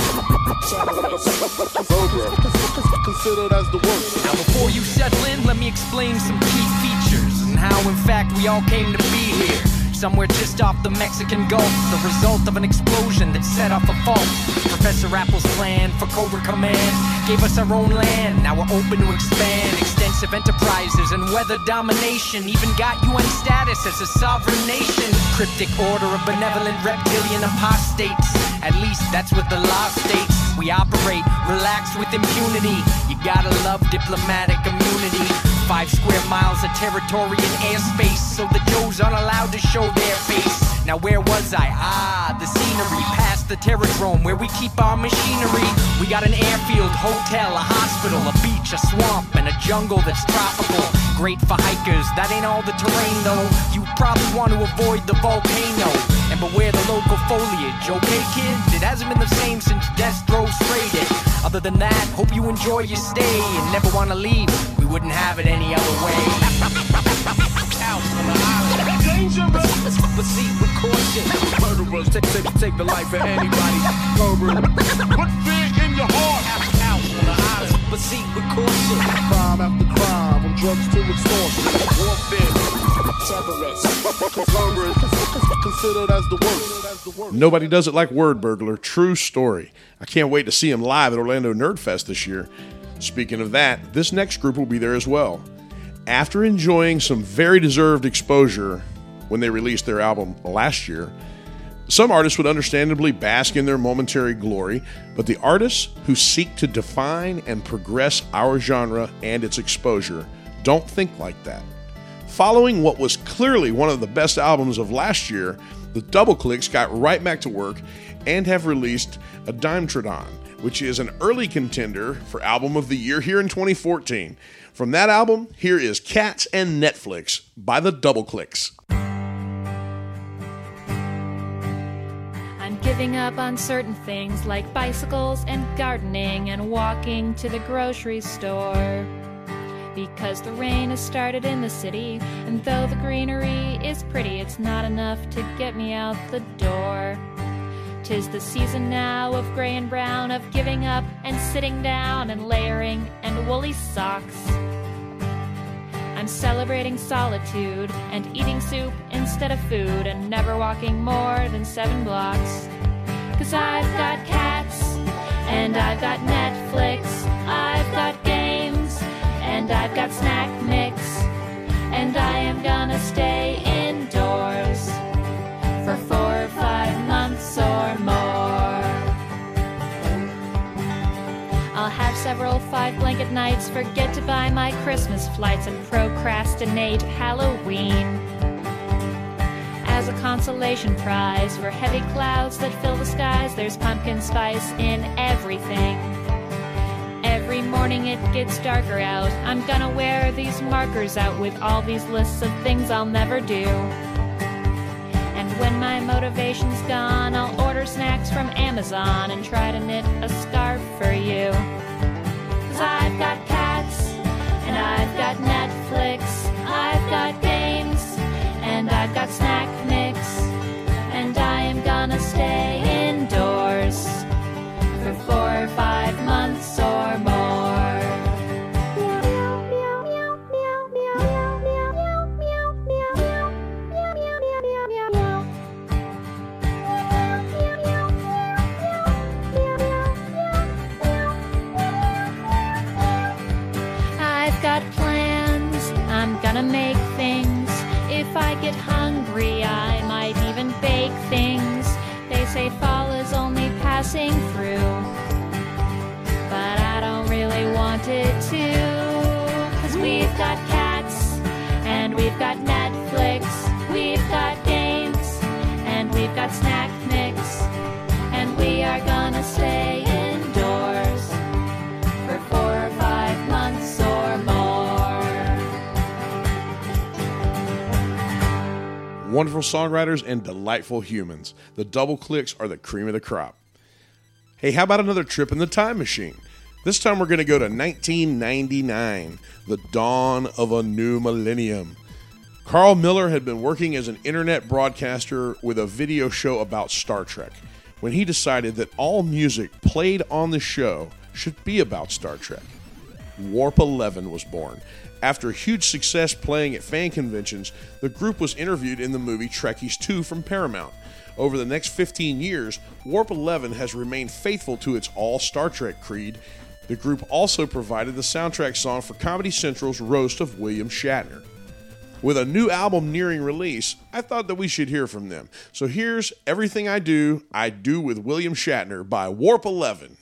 Considered as the worst. Now before you settle in, let me explain some key features and how in fact we all came to be here. Somewhere just off the Mexican Gulf, the result of an explosion that set off a fault. Professor Apple's plan for Cobra Command gave us our own land. Now we're open to expand extensive enterprises and weather domination. Even got UN status as a sovereign nation. Cryptic order of benevolent reptilian apostates. At least that's what the law states. We operate relaxed with impunity. You gotta love diplomatic immunity. Five square miles of territory and airspace, so the Joes aren't allowed to show their face. Now where was I? Ah, the scenery past the Terrordrome where we keep our machinery. We got an airfield, hotel, a hospital, a beach, a swamp, and a jungle that's tropical. Great for hikers, that ain't all the terrain though. You probably want to avoid the volcano and beware the local foliage. Okay, kids, it hasn't been the same since Destro sprayed it. Other than that, hope you enjoy your stay and never want to leave. We wouldn't have it any other way. Dangerous, proceed with caution. Murderers take, take, take the life of anybody. Cobra. Put fear in your heart. Out on the island, proceed with caution. Crime after crime, drugs to. Warfare. Considered as the worst. Nobody does it like Word Burglar. True story. I can't wait to see him live at Orlando Nerd Fest this year. Speaking of that, this next group will be there as well. After enjoying some very deserved exposure when they released their album last year, some artists would understandably bask in their momentary glory, but the artists who seek to define and progress our genre and its exposure don't think like that. Following what was clearly one of the best albums of last year, the Doubleclicks got right back to work and have released a Dimetrodon, which is an early contender for Album of the Year here in 2014. From that album, here is Cats and Netflix by the Doubleclicks. I'm giving up on certain things like bicycles and gardening and walking to the grocery store. Because the rain has started in the city, and though the greenery is pretty, it's not enough to get me out the door. Tis the season now of gray and brown, of giving up and sitting down and layering and woolly socks. I'm celebrating solitude and eating soup instead of food and never walking more than seven blocks. Cause I've got cats and I've got Netflix, I've got and I've got snack mix, and I am gonna stay indoors for four or five months or more. I'll have several five blanket nights, forget to buy my Christmas flights, and procrastinate Halloween. As a consolation prize for heavy clouds that fill the skies, there's pumpkin spice in everything. Every morning it gets darker out. I'm gonna wear these markers out with all these lists of things I'll never do. And when my motivation's gone, I'll order snacks from Amazon and try to knit a scarf for you. Cause I've got cats, and I've got Netflix, I've got games, and I've got snack mix, passing through. But I don't really want it to. Cause we've got cats, and we've got Netflix, we've got games, and we've got snack mix. And we are gonna stay indoors for four or five months or more. Wonderful songwriters and delightful humans. The Doubleclicks are the cream of the crop. Hey, how about another trip in the time machine? This time we're going to go to 1999, the dawn of a new millennium. Carl Miller had been working as an internet broadcaster with a video show about Star Trek when he decided that all music played on the show should be about Star Trek. Warp 11 was born. After huge success playing at fan conventions, the group was interviewed in the movie Trekkies 2 from Paramount. Over the next 15 years, Warp 11 has remained faithful to its all Star Trek creed. The group also provided the soundtrack song for Comedy Central's Roast of William Shatner. With a new album nearing release, I thought that we should hear from them. So here's Everything I Do, I Do with William Shatner by Warp 11.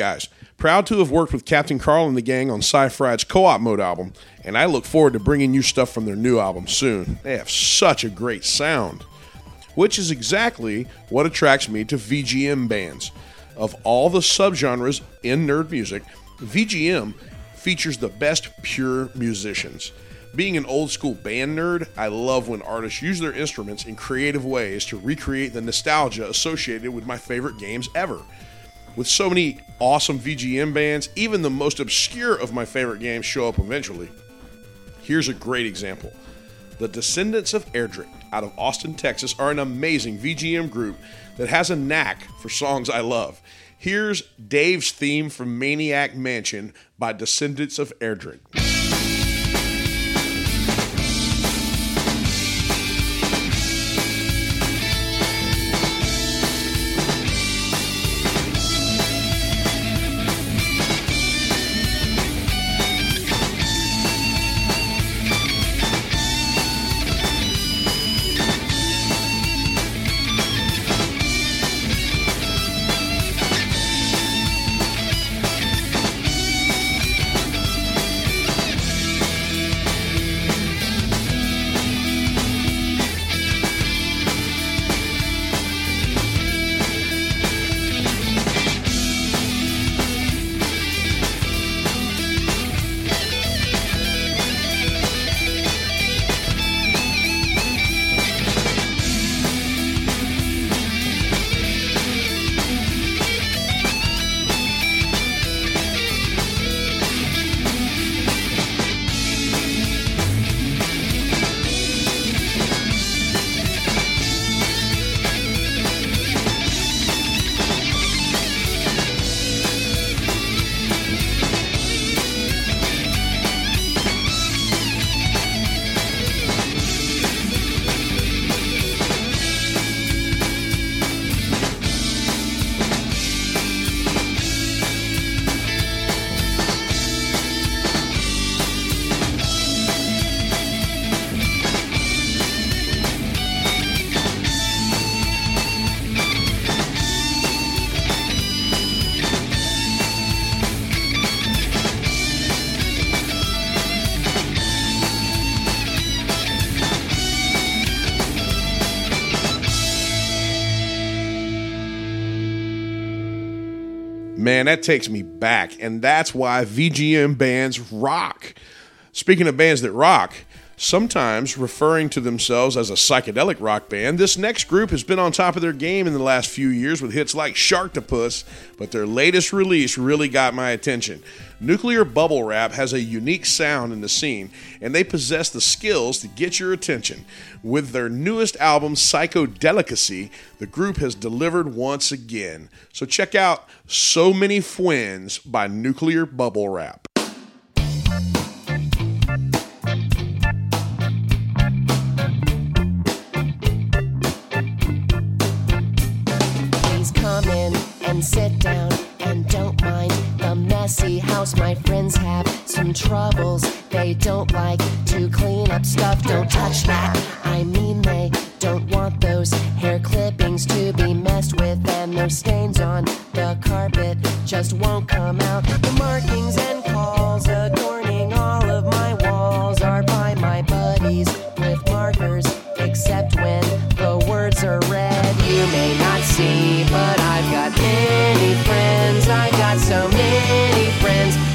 Guys. Proud to have worked with Captain Carl and the gang on Sci Co op Mode album, and I look forward to bringing you stuff from their new album soon. They have such a great sound, which is exactly what attracts me to VGM bands. Of all the subgenres in nerd music, VGM features the best pure musicians. Being an old school band nerd, I love when artists use their instruments in creative ways to recreate the nostalgia associated with my favorite games ever. With so many awesome VGM bands, even the most obscure of my favorite games show up eventually. Here's a great example. The Descendants of Erdrick out of Austin, Texas are an amazing VGM group that has a knack for songs I love. Here's Dave's theme from Maniac Mansion by Descendants of Erdrick. That takes me back, and that's why VGM bands rock. Speaking of bands that rock, sometimes referring to themselves as a psychedelic rock band, this next group has been on top of their game in the last few years with hits like Sharktopus, but their latest release really got my attention. Nuclear Bubble Wrap has a unique sound in the scene, and they possess the skills to get your attention. With their newest album, Psychodelicacy, the group has delivered once again. So check out So Many Fwins by Nuclear Bubble Wrap. My friends have some troubles. They don't like to clean up stuff. Don't touch that. I mean, they don't want those hair clippings to be messed with, and those stains on the carpet just won't come out. The markings and calls adorning all of my walls are by my buddies with markers, except when the words are red. You may see, but I've got many friends. I got so many friends.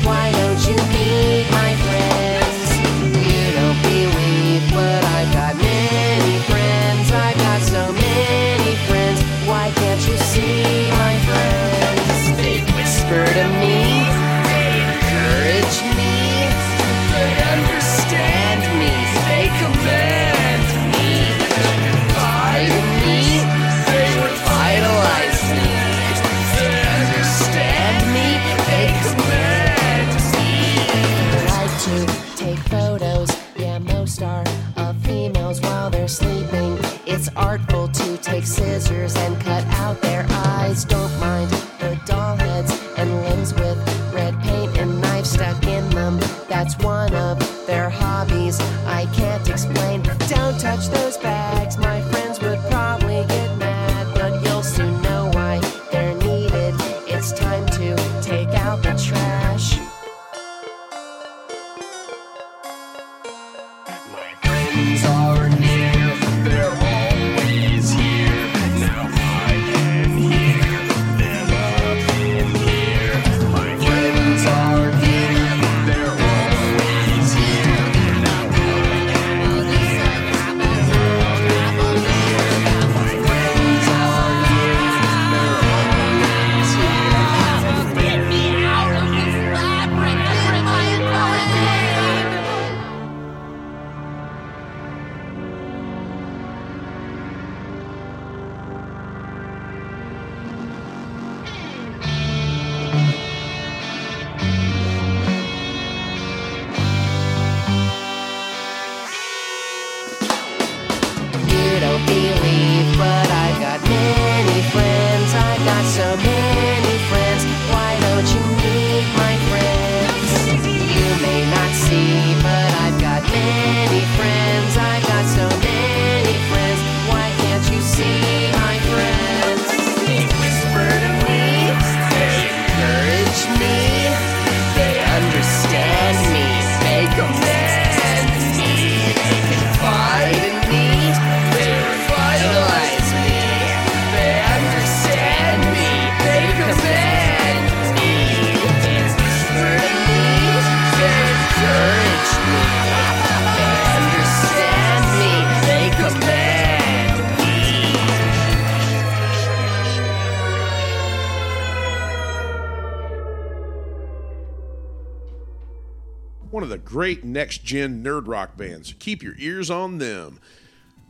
Next gen nerd rock bands. Keep your ears on them.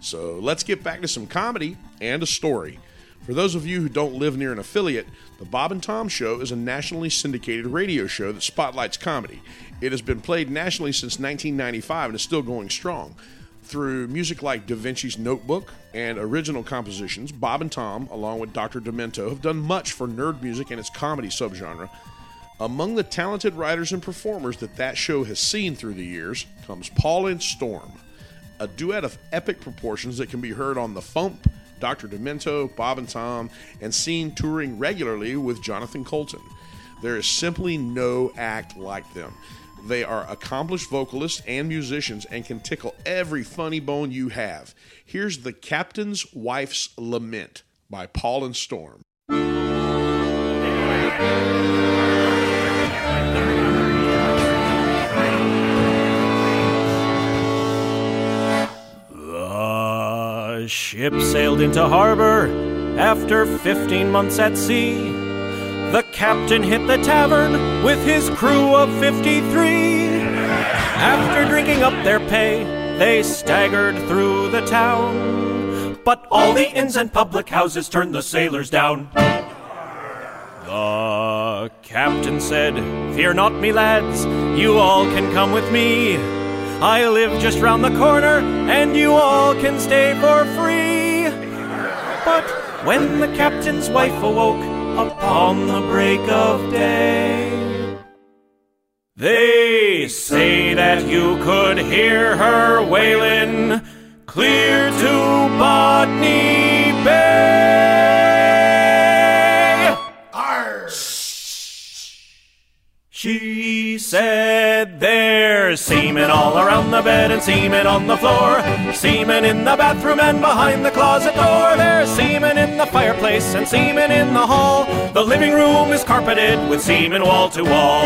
So let's get back to some comedy and a story. For those of you who don't live near an affiliate, the Bob and Tom Show is a nationally syndicated radio show that spotlights comedy. It has been played nationally since 1995 and is still going strong. Through music like Da Vinci's Notebook and original compositions, Bob and Tom, along with Dr. Demento, have done much for nerd music and its comedy subgenre. Among the talented writers and performers that that show has seen through the years comes Paul and Storm, a duet of epic proportions that can be heard on The Fump, Dr. Demento, Bob and Tom, and seen touring regularly with Jonathan Coulton. There is simply no act like them. They are accomplished vocalists and musicians and can tickle every funny bone you have. Here's The Captain's Wife's Lament by Paul and Storm. The ship sailed into harbor after 15 months at sea. The captain hit the tavern with his crew of 53. After drinking up their pay, they staggered through the town. But all the inns and public houses turned the sailors down. The captain said, Fear not, me lads, you all can come with me. I live just round the corner, and you all can stay for free. But when the captain's wife awoke upon the break of day, they say that you could hear her wailing clear to Botany there's semen all around the bed and semen on the floor. Semen in the bathroom and behind the closet door. There's semen in the fireplace and semen in the hall. The living room is carpeted with semen wall to wall.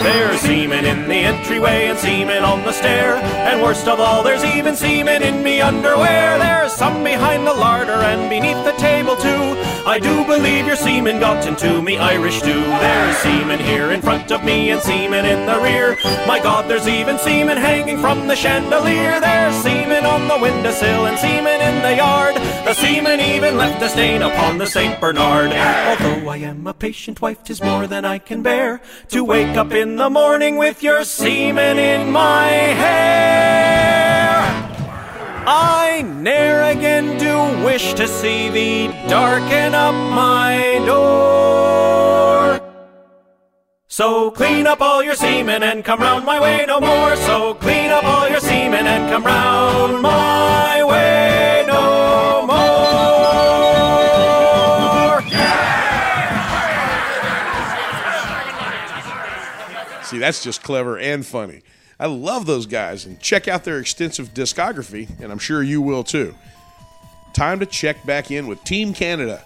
There's semen in the entryway and semen on the stair. And worst of all, there's even semen in me underwear. There's some behind the larder and beneath the table too. I do believe your semen got into me Irish stew. There's semen here in front of me and semen in the rear. My God, there's even semen hanging from the chandelier. There's semen on the windowsill and semen in the yard. The semen even left a stain upon the St. Bernard. Although I am a patient wife, 'tis more than I can bear to wake up in the morning with your semen in my hair. I ne'er again do wish to see thee darken up my door. So clean up all your semen and come round my way no more. So clean up all your semen and come round my way no more. See, that's just clever and funny. I love those guys and check out their extensive discography, and I'm sure you will too. Time to check back in with Team Canada.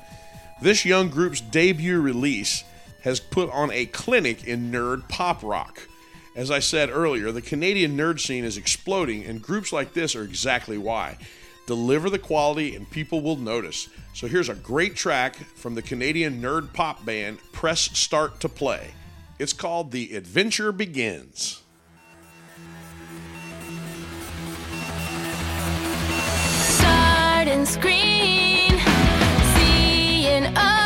This young group's debut release has put on a clinic in nerd pop rock. As I said earlier, the Canadian nerd scene is exploding, and groups like this are exactly why. Deliver the quality, and people will notice. So here's a great track from the Canadian nerd pop band Press Start to Play. It's called The Adventure Begins. Screen. Seeing oak,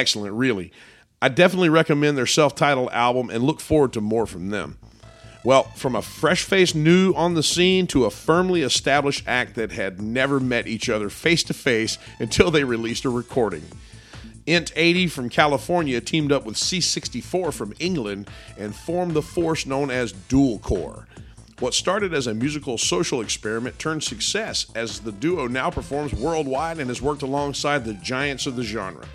excellent, really. I definitely recommend their self titled album and look forward to more from them. Well, from a fresh faced new on the scene to a firmly established act that had never met each other face to face until they released a recording. Int 80 from California teamed up with C64 from England and formed the force known as Dual Core. What started as a musical social experiment turned success as the duo now performs worldwide and has worked alongside the giants of the genre.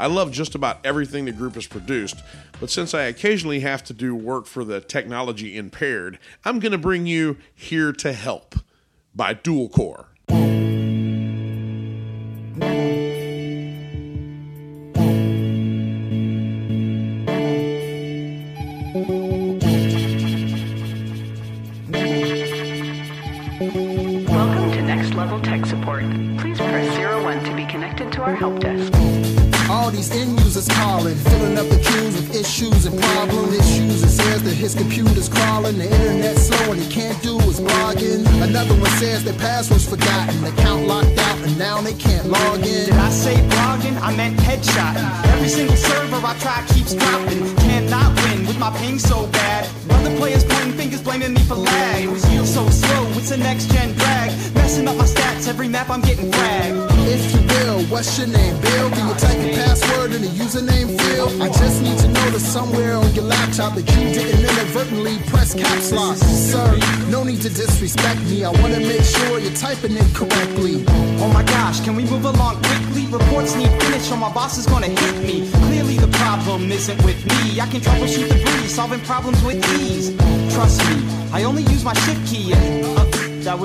I love just about everything the group has produced, but since I occasionally have to do work for the technology impaired, I'm going to bring you Here to Help by Dual Core.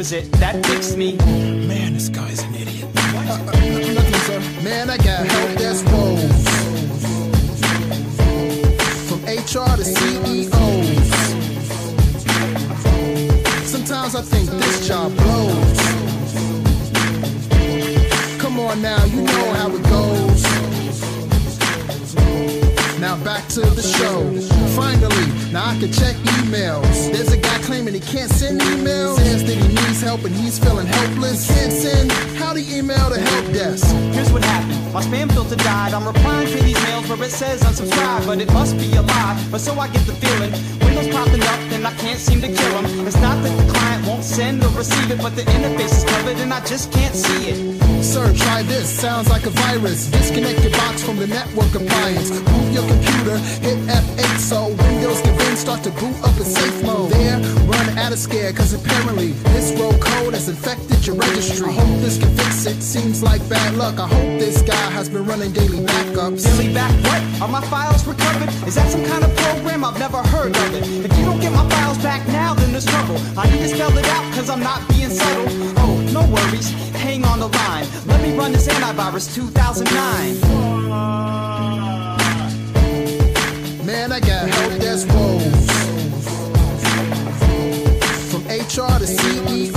Was it. That luck. I hope this guy has been running daily backups. Daily back what? Are my files recovered? Is that some kind of program? I've never heard of it. If you don't get my files back now, then there's trouble. I need to spell it out cause I'm not being subtle. Oh, no worries. Hang on the line. Let me run this antivirus 2009. Man, I got help desk woes. From HR to CEOs.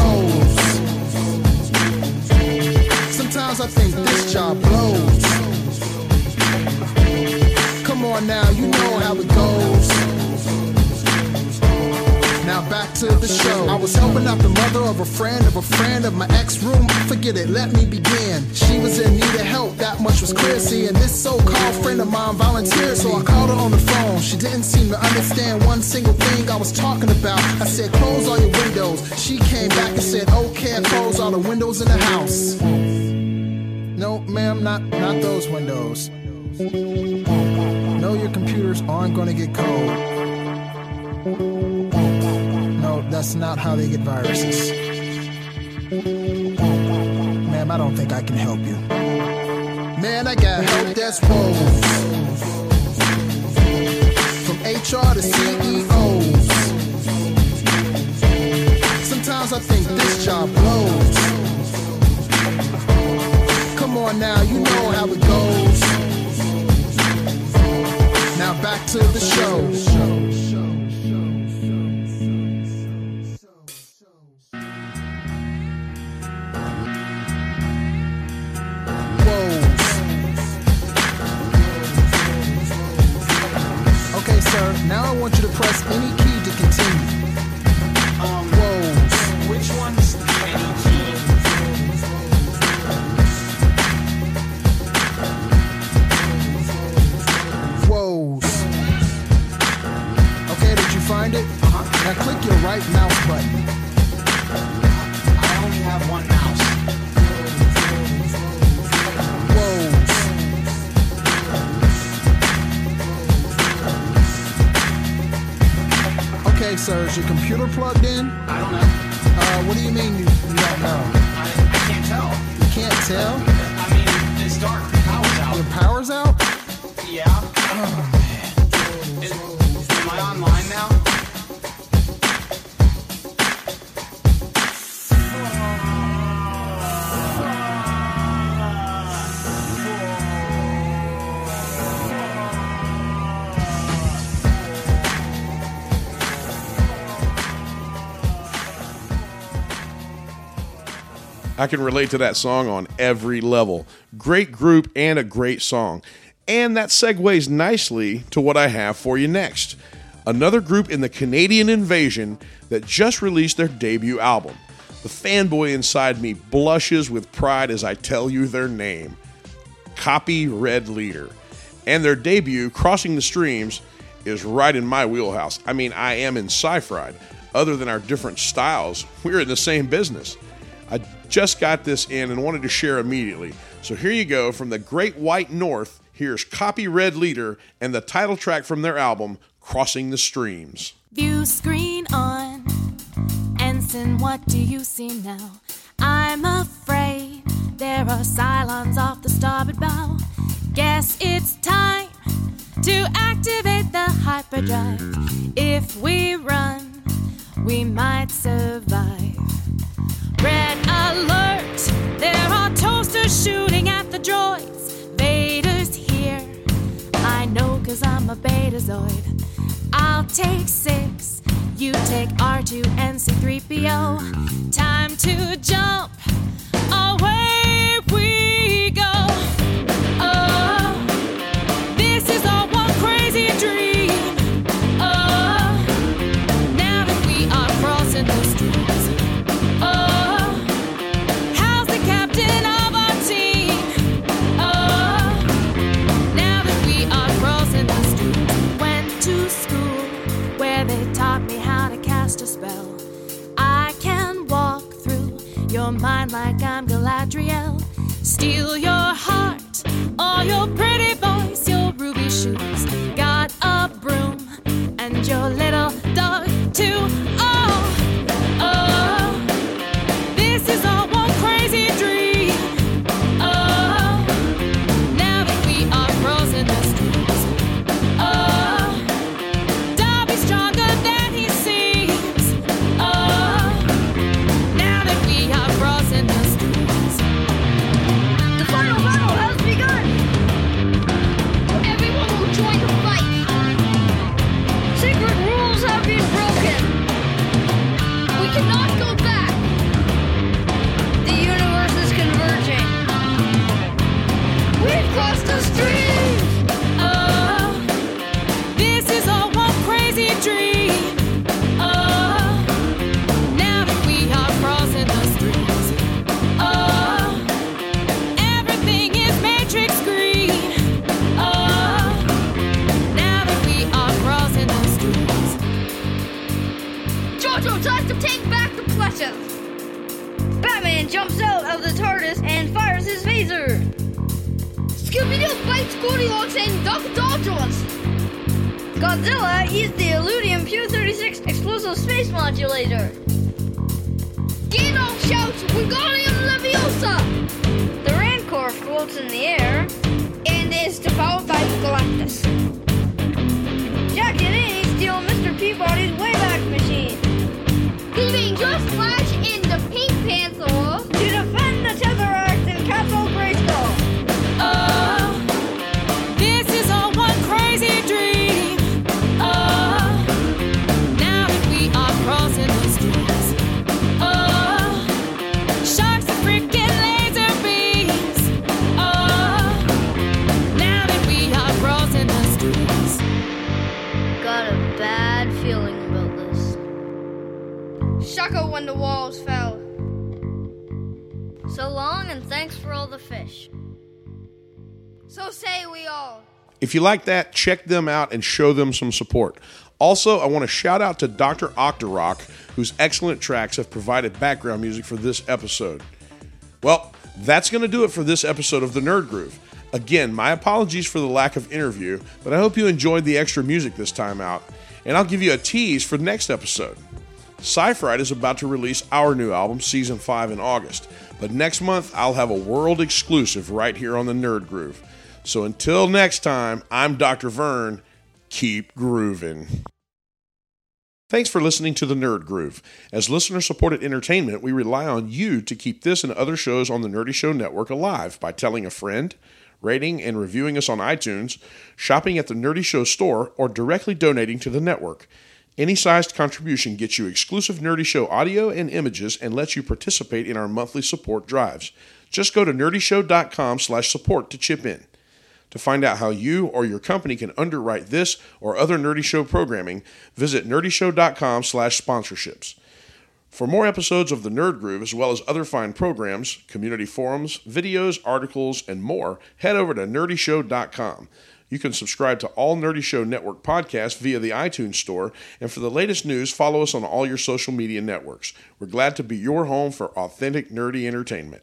Sometimes I think this job blows. Come on now, you know how it goes. Now back to the show. I was helping out the mother of a friend of a friend of my ex room. Forget it, let me begin. She was in need of help, that much was clear. See, and this so-called friend of mine volunteered, so I called her on the phone. She didn't seem to understand one single thing I was talking about. I said, close all your windows. She came back and said, okay, I close all the windows in the house. No, ma'am, not not those windows. No, your computers aren't gonna get cold. No, that's not how they get viruses. Ma'am, I don't think I can help you. Man, I got help desk woes. From HR to CEOs. Sometimes I think this job blows. Come on now, you know how it goes. Now back to the show. Now I want you to press any Now click your right mouse button. I only have one mouse. Whoa. Okay, sir, is your computer plugged in? I don't know. Uh, what do you mean you, you don't know? I, I can't tell. You can't tell? I mean, it's dark. The power's out. Your power's out? Yeah. Oh, man. Is, am I online now? I can relate to that song on every level. Great group and a great song. And that segues nicely to what I have for you next. Another group in the Canadian invasion that just released their debut album. The fanboy inside me blushes with pride as I tell you their name Copy Red Leader. And their debut, Crossing the Streams, is right in my wheelhouse. I mean, I am in sci fi. Other than our different styles, we're in the same business. I just got this in and wanted to share immediately. So here you go from the Great White North. Here's Copy Red Leader and the title track from their album, Crossing the Streams. View screen on. Ensign, what do you see now? I'm afraid there are Cylons off the starboard bow. Guess it's time to activate the hyperdrive. If we run, we might survive. Red alert! There are toasters shooting at the droids. Vader's here. I know cause I'm a betazoid. I'll take six. You take R2 and C3PO. Time to jump. Away your mind like I'm Galadriel. Steal your heart, all your pretty voice, your ruby shoes. Got a broom and your little dog too. Oh, you like that, check them out and show them some support. Also, I want to shout out to Dr. Octorock, whose excellent tracks have provided background music for this episode. Well, that's going to do it for this episode of The Nerd Groove. Again, my apologies for the lack of interview, but I hope you enjoyed the extra music this time out, and I'll give you a tease for the next episode. Cypherite is about to release our new album, Season 5, in August, but next month I'll have a world exclusive right here on the Nerd Groove. So until next time, I'm Dr. Vern. Keep grooving. Thanks for listening to the Nerd Groove. As listener supported entertainment, we rely on you to keep this and other shows on the Nerdy Show Network alive by telling a friend, rating and reviewing us on iTunes, shopping at the Nerdy Show store, or directly donating to the network. Any sized contribution gets you exclusive Nerdy Show audio and images and lets you participate in our monthly support drives. Just go to nerdyshow.com slash support to chip in. To find out how you or your company can underwrite this or other Nerdy Show programming, visit nerdyshow.com slash sponsorships. For more episodes of The Nerd Groove, as well as other fine programs, community forums, videos, articles, and more, head over to nerdyshow.com. You can subscribe to all Nerdy Show Network podcasts via the iTunes Store, and for the latest news, follow us on all your social media networks. We're glad to be your home for authentic nerdy entertainment.